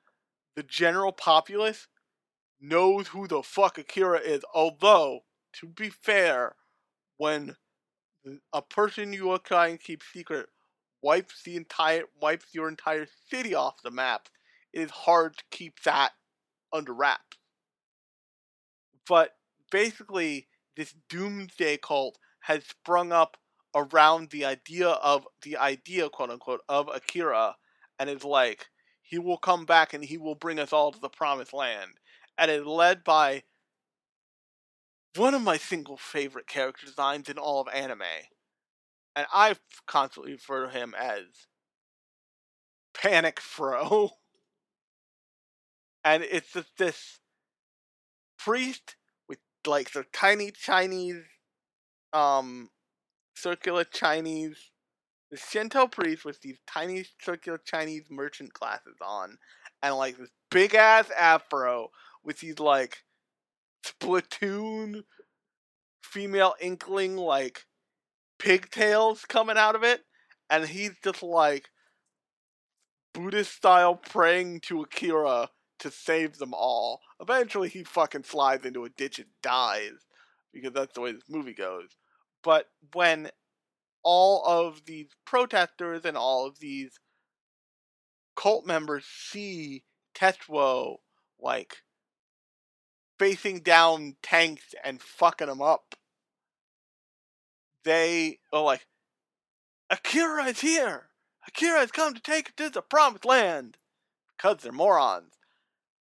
the general populace knows who the fuck Akira is. Although, to be fair, when a person you are trying to keep secret wipes the entire wipes your entire city off the map, it is hard to keep that under wraps. But basically, this doomsday cult has sprung up around the idea of the idea, quote unquote, of Akira, and is like he will come back and he will bring us all to the promised land, and is led by one of my single favorite character designs in all of anime, and I constantly refer to him as Panic Fro. And it's just this priest with like the tiny Chinese, um, circular Chinese, the Shinto priest with these tiny circular Chinese merchant glasses on, and like this big ass afro with these like Splatoon female inkling like pigtails coming out of it, and he's just like Buddhist style praying to Akira to save them all. Eventually, he fucking slides into a ditch and dies because that's the way this movie goes. But when all of these protesters and all of these cult members see Tetsuo like facing down tanks and fucking them up, they are like, Akira is here! Akira has come to take it to the promised land! Because they're morons.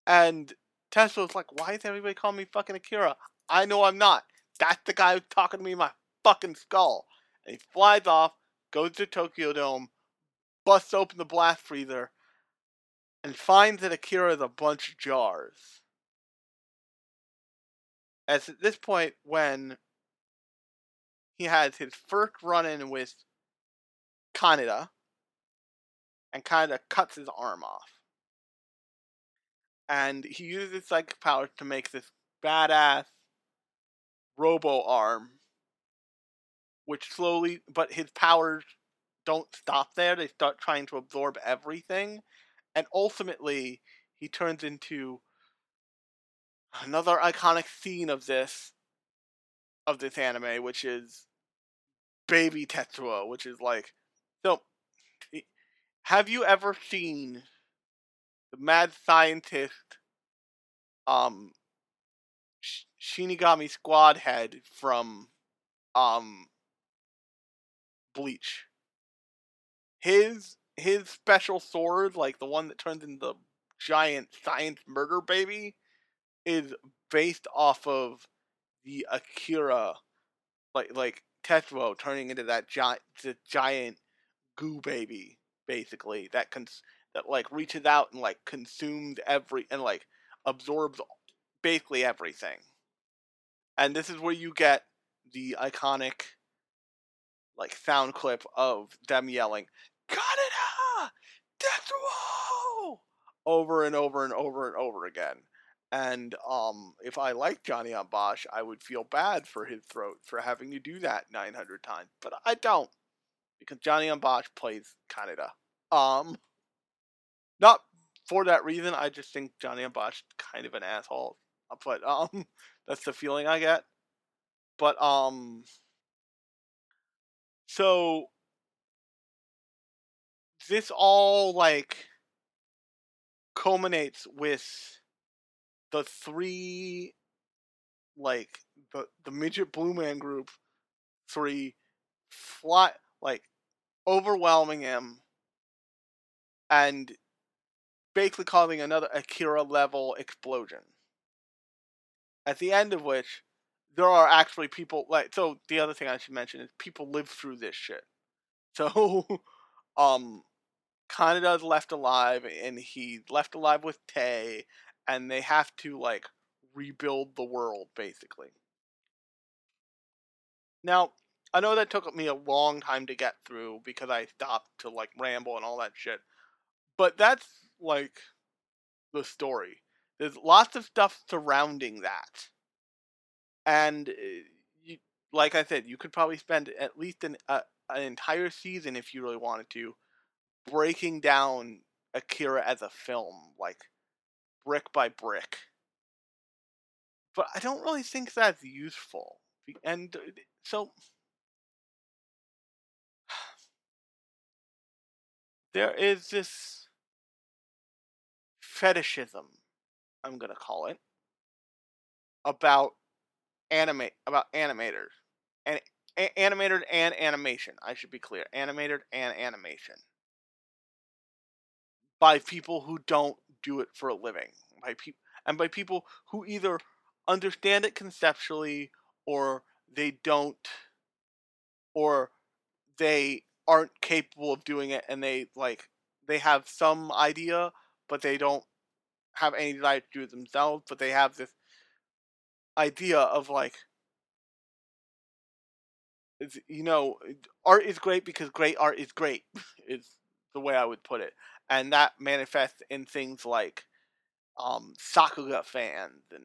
And Tetsuo's like, why is everybody calling me fucking Akira? I know I'm not. That's the guy who's talking to me my fucking skull. And he flies off, goes to Tokyo Dome, busts open the blast freezer, and finds that Akira is a bunch of jars. As at this point, when he has his first run in with Kaneda, and Kaneda cuts his arm off. And he uses his psychic powers to make this badass robo arm, which slowly, but his powers don't stop there. They start trying to absorb everything. And ultimately, he turns into another iconic scene of this of this anime, which is Baby Tetsuo, which is like so. Have you ever seen the mad scientist, um, Shinigami Squad head from, um, Bleach? His his special sword, like the one that turns into the giant science murder baby, is based off of the Akira, like like Tetsuo turning into that giant the giant goo baby, basically that cons that like reaches out and like consumes every and like absorbs basically everything. And this is where you get the iconic like sound clip of them yelling, Kaneda! Tetsuo! Over and over and over and over again. And um, if I liked Johnny Yong Bosch, I would feel bad for his throat for having to do that 900 times. But I don't. Because Johnny Yong Bosch plays Kaneda. Um, not for that reason. I just think Johnny Yong Bosch kind of an asshole. But um, that's the feeling I get. But um, so this all like culminates with the three like the the midget blue man group three fly like overwhelming him and basically causing another Akira level explosion. At the end of which there are actually people like so the other thing I should mention is people live through this shit. So um Kaneda's left alive and he's left alive with Tay and they have to like rebuild the world basically. Now, I know that took me a long time to get through because I stopped to like ramble and all that shit. But that's like the story. There's lots of stuff surrounding that. And you, like I said, you could probably spend at least an uh, an entire season if you really wanted to breaking down Akira as a film, like brick by brick. But I don't really think that's useful. And so there is this fetishism, I'm gonna call it, about anime about animators and a- animators and animation. I should be clear, animated and animation by people who don't do it for a living, by people and by people who either understand it conceptually or they don't or they aren't capable of doing it and they like they have some idea but they don't have any desire to do it themselves but they have this idea of like you know art is great because great art is great is the way i would put it and that manifests in things like um sakuga fans and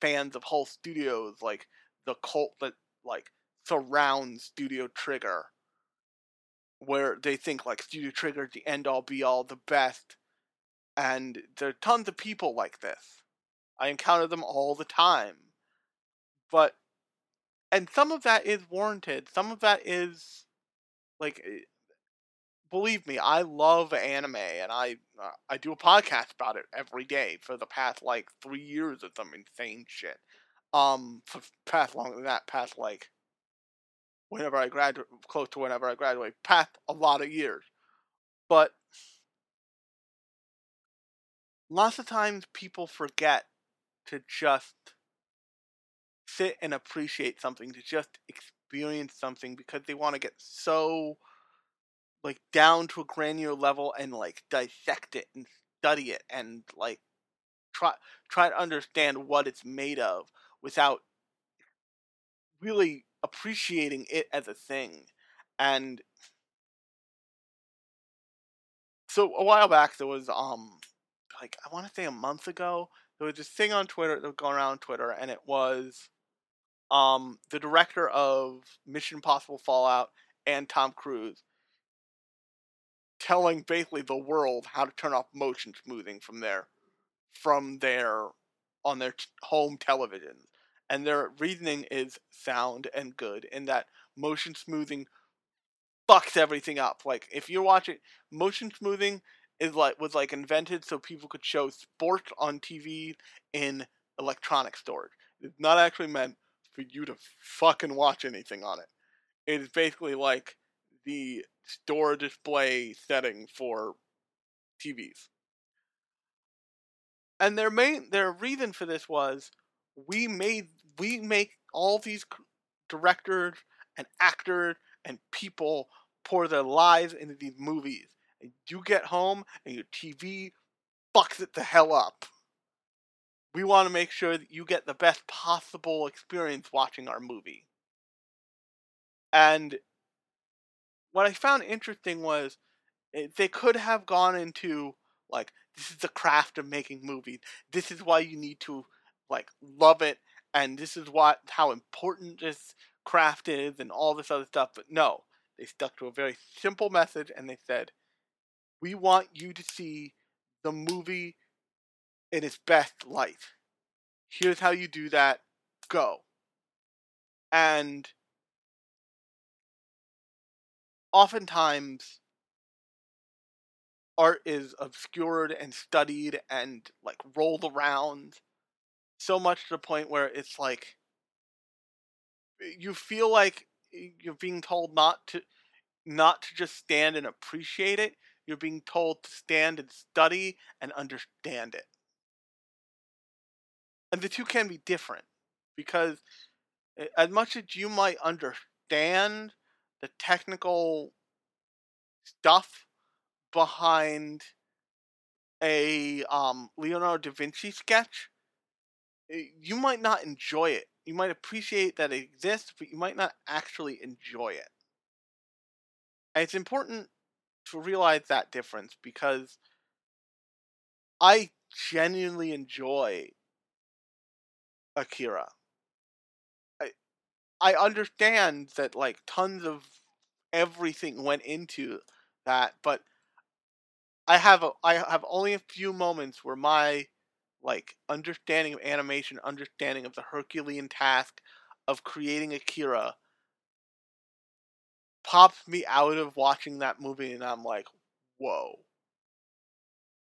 fans of whole studios like the cult that like surrounds studio trigger where they think like studio trigger the end all be all the best and there are tons of people like this. I encounter them all the time but and some of that is warranted some of that is like believe me i love anime and i uh, i do a podcast about it every day for the past like three years of some insane shit um for past longer than that past like whenever i graduate close to whenever i graduate past a lot of years but lots of times people forget to just sit and appreciate something to just experience something because they want to get so like down to a granular level and like dissect it and study it and like try try to understand what it's made of without really appreciating it as a thing. And so a while back there was um like I want to say a month ago there was this thing on Twitter that was going around on Twitter and it was um the director of Mission Impossible Fallout and Tom Cruise telling basically the world how to turn off motion smoothing from their from their on their t- home televisions. And their reasoning is sound and good in that motion smoothing fucks everything up. Like if you're watching motion smoothing is like was like invented so people could show sports on TV in electronic storage. It's not actually meant for you to fucking watch anything on it it is basically like the store display setting for TVs. And their main their reason for this was we made we make all these directors and actors and people pour their lives into these movies. And you get home and your TV fucks it the hell up. We want to make sure that you get the best possible experience watching our movie. And what I found interesting was eh, they could have gone into like this is the craft of making movies. This is why you need to like love it, and this is what how important this craft is, and all this other stuff. But no, they stuck to a very simple message, and they said, "We want you to see the movie in its best light. Here's how you do that. Go." And oftentimes art is obscured and studied and like rolled around so much to the point where it's like you feel like you're being told not to not to just stand and appreciate it you're being told to stand and study and understand it and the two can be different because as much as you might understand the technical stuff behind a um, Leonardo da Vinci sketch, eh, you might not enjoy it. You might appreciate that it exists, but you might not actually enjoy it. And it's important to realize that difference because I genuinely enjoy Akira. I I understand that like tons of everything went into that, but I have a, I have only a few moments where my like understanding of animation, understanding of the Herculean task of creating Akira pops me out of watching that movie and I'm like, whoa.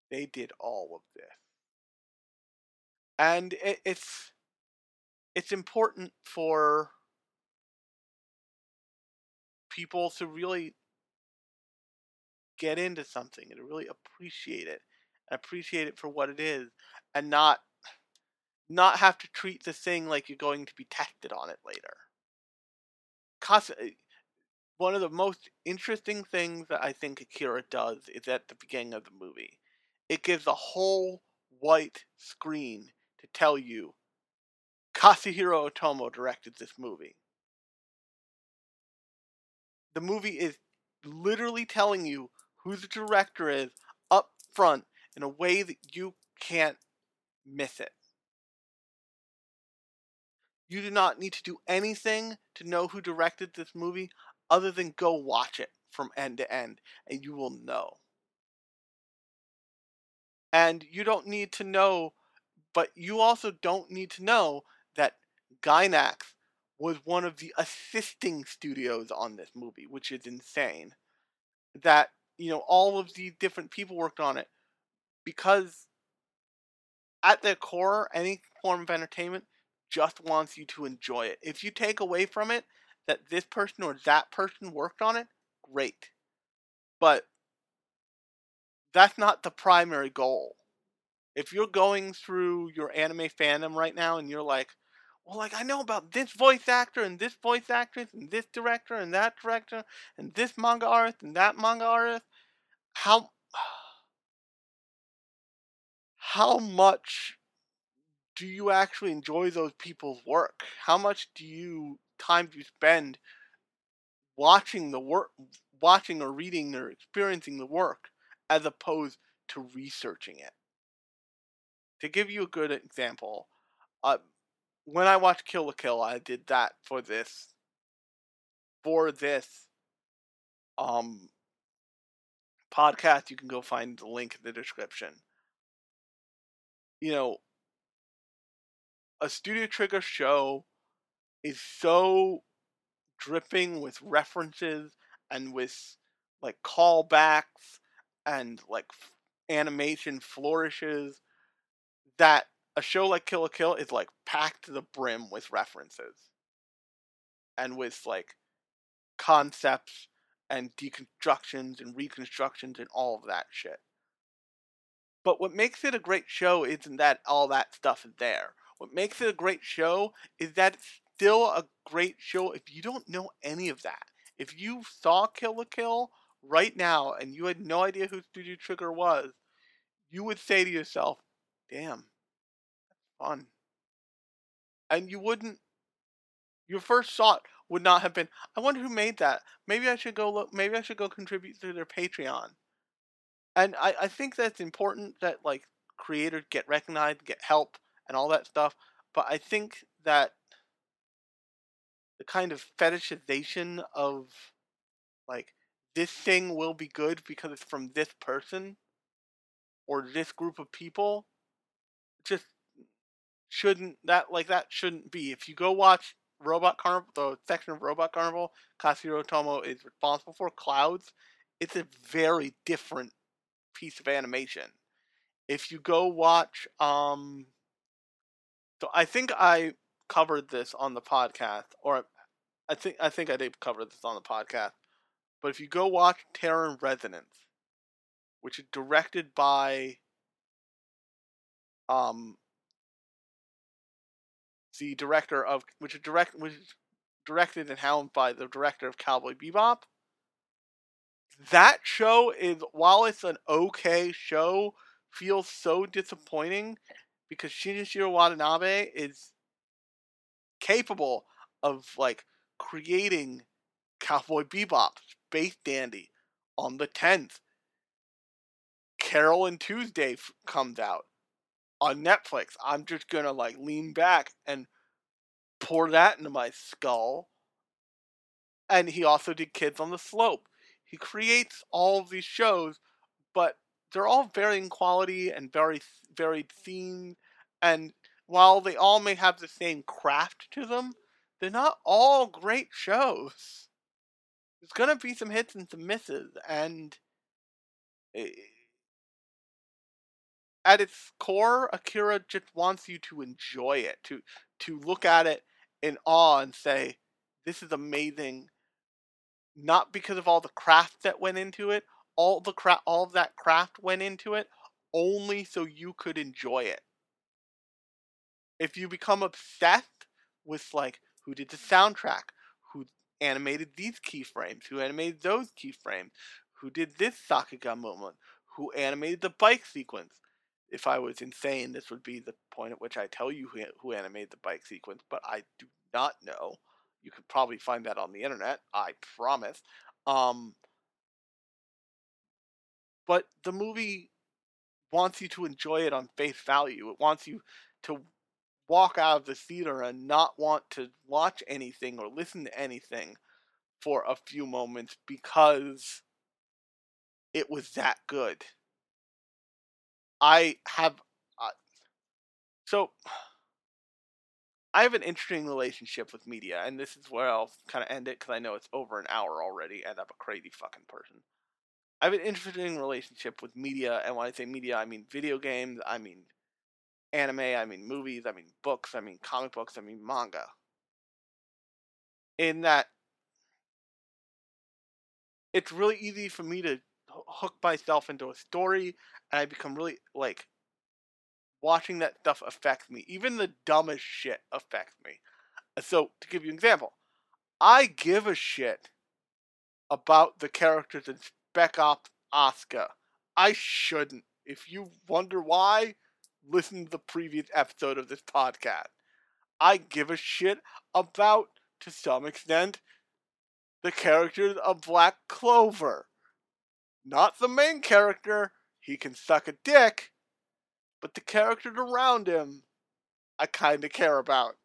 They did all of this. And it, it's it's important for people to really get into something and really appreciate it and appreciate it for what it is and not not have to treat the thing like you're going to be tested on it later. Constantly, eh, one of the most interesting things that I think Akira does is at the beginning of the movie. It gives a whole white screen to tell you Katsuhiro Otomo directed this movie. The movie is literally telling you who the director is up front in a way that you can't miss it. You do not need to do anything to know who directed this movie other than go watch it from end to end, and you will know. And you don't need to know, but you also don't need to know that Gainax was one of the assisting studios on this movie, which is insane. That, you know, all of these different people worked on it because at their core, any form of entertainment just wants you to enjoy it. If you take away from it that this person or that person worked on it, great. But that's not the primary goal. If you're going through your anime fandom right now and you're like, well, like I know about this voice actor and this voice actress and this director and that director and this manga artist and that manga artist, how how much do you actually enjoy those people's work? How much do you time do you spend watching the work, watching or reading or experiencing the work, as opposed to researching it? To give you a good example, uh, when I watched Kill la Kill, I did that for this for this um podcast. You can go find the link in the description. You know, a Studio Trigger show is so dripping with references and with like callbacks and like animation flourishes that a show like Kill la Kill is like packed to the brim with references and with like concepts and deconstructions and reconstructions and all of that shit. But what makes it a great show isn't that all that stuff is there. What makes it a great show is that it's still a great show if you don't know any of that. If you saw Kill la Kill right now and you had no idea who Studio Trigger was, you would say to yourself, damn, fun. And you wouldn't, your first thought would not have been, I wonder who made that. Maybe I should go look, maybe I should go contribute to their Patreon. And I, I think that's important that like creators get recognized, get help, and all that stuff. But I think that the kind of fetishization of like this thing will be good because it's from this person or this group of people just shouldn't that like that shouldn't be. If you go watch Robot Carnival, the section of Robot Carnival, Katsuhiro Otomo is responsible for Clouds. It's a very different piece of animation. If you go watch, um, so I think I covered this on the podcast, or I think I think I did cover this on the podcast. But if you go watch Terror in Resonance, which is directed by um the director of which direct which directed and helmed by the director of Cowboy Bebop. That show is while it's an okay show, feels so disappointing because Shinichiro Watanabe is capable of like creating Cowboy Bebop, Space Dandy on the 10th. Carole and Tuesday f- comes out on Netflix. I'm just gonna like lean back and pour that into my skull. And he also did Kids on the Slope. He creates all of these shows, but they're all varying quality and very varied themes. And while they all may have the same craft to them, they're not all great shows. There's gonna be some hits and some misses, and eh, at its core, Akira just wants you to enjoy it, to to look at it in awe and say, "This is amazing." Not because of all the craft that went into it, all the cra- all of that craft went into it, only so you could enjoy it. If you become obsessed with like who did the soundtrack, who animated these keyframes, who animated those keyframes, who did this Sakuga moment, who animated the bike sequence, if I was insane, this would be the point at which I tell you who, who animated the bike sequence, but I do not know. You could probably find that on the internet, I promise. Um, but the movie wants you to enjoy it on face value. It wants you to walk out of the theater and not want to watch anything or listen to anything for a few moments because it was that good. I have uh, so I have an interesting relationship with media, and this is where I'll kind of end it because I know it's over an hour already, and I'm a crazy fucking person. I have an interesting relationship with media, and when I say media, I mean video games, I mean anime, I mean movies, I mean books, I mean comic books, I mean manga. In that, it's really easy for me to hook myself into a story, and I become really like watching that stuff affects me. Even the dumbest shit affects me. Uh, so, to give you an example, I give a shit about the characters in Spec Ops Oscar. I shouldn't. If you wonder why, listen to the previous episode of this podcast. I give a shit about, to some extent, the characters of Black Clover. Not the main character, he can suck a dick, but the characters around him, I kind of care about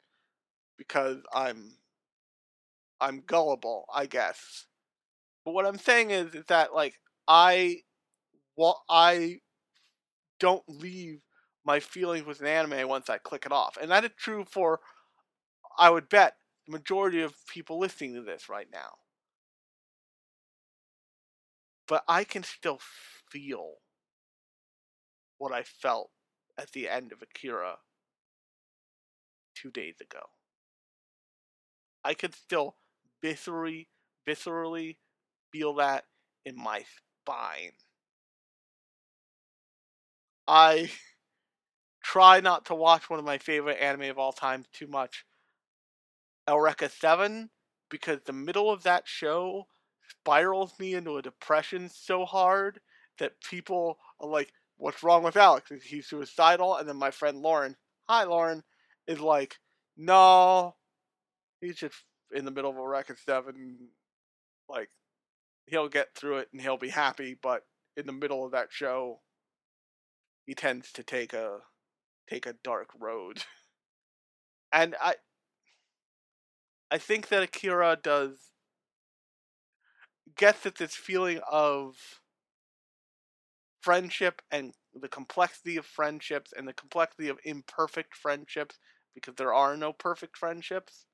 because I'm I'm gullible, I guess. But what I'm saying is, is that like I, well, I don't leave my feelings with an anime once I click it off, and that is true for, I would bet, the majority of people listening to this right now. But I can still feel what I felt at the end of Akira two days ago. I could still viscerally, viscerally feel that in my spine. I try not to watch one of my favorite anime of all time too much, Eureka 7, because the middle of that show spirals me into a depression so hard that people are like, What's wrong with Alex? Is he suicidal? And then my friend Lauren, hi Lauren, is like, No, he's just in the middle of Eureka seven, like he'll get through it and he'll be happy. But in the middle of that show, he tends to take a take a dark road. And I I think that Akira does gets at this feeling of friendship and the complexity of friendships and the complexity of imperfect friendships because there are no perfect friendships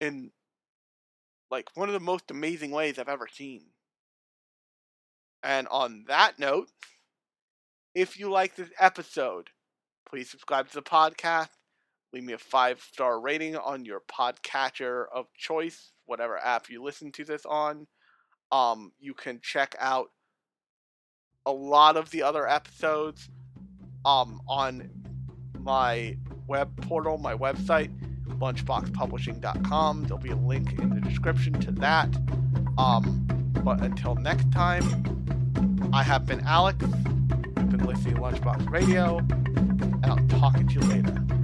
in like one of the most amazing ways I've ever seen. And on that note, if you like this episode, please subscribe to the podcast. Leave me a five star rating on your podcatcher of choice, whatever app you listen to this on. Um, you can check out a lot of the other episodes um, on my web portal, my website, lunchboxpublishing.com. There'll be a link in the description to that. Um, but until next time, I have been Alex. You've been listening to Lunchbox Radio, and I'll talk to you later.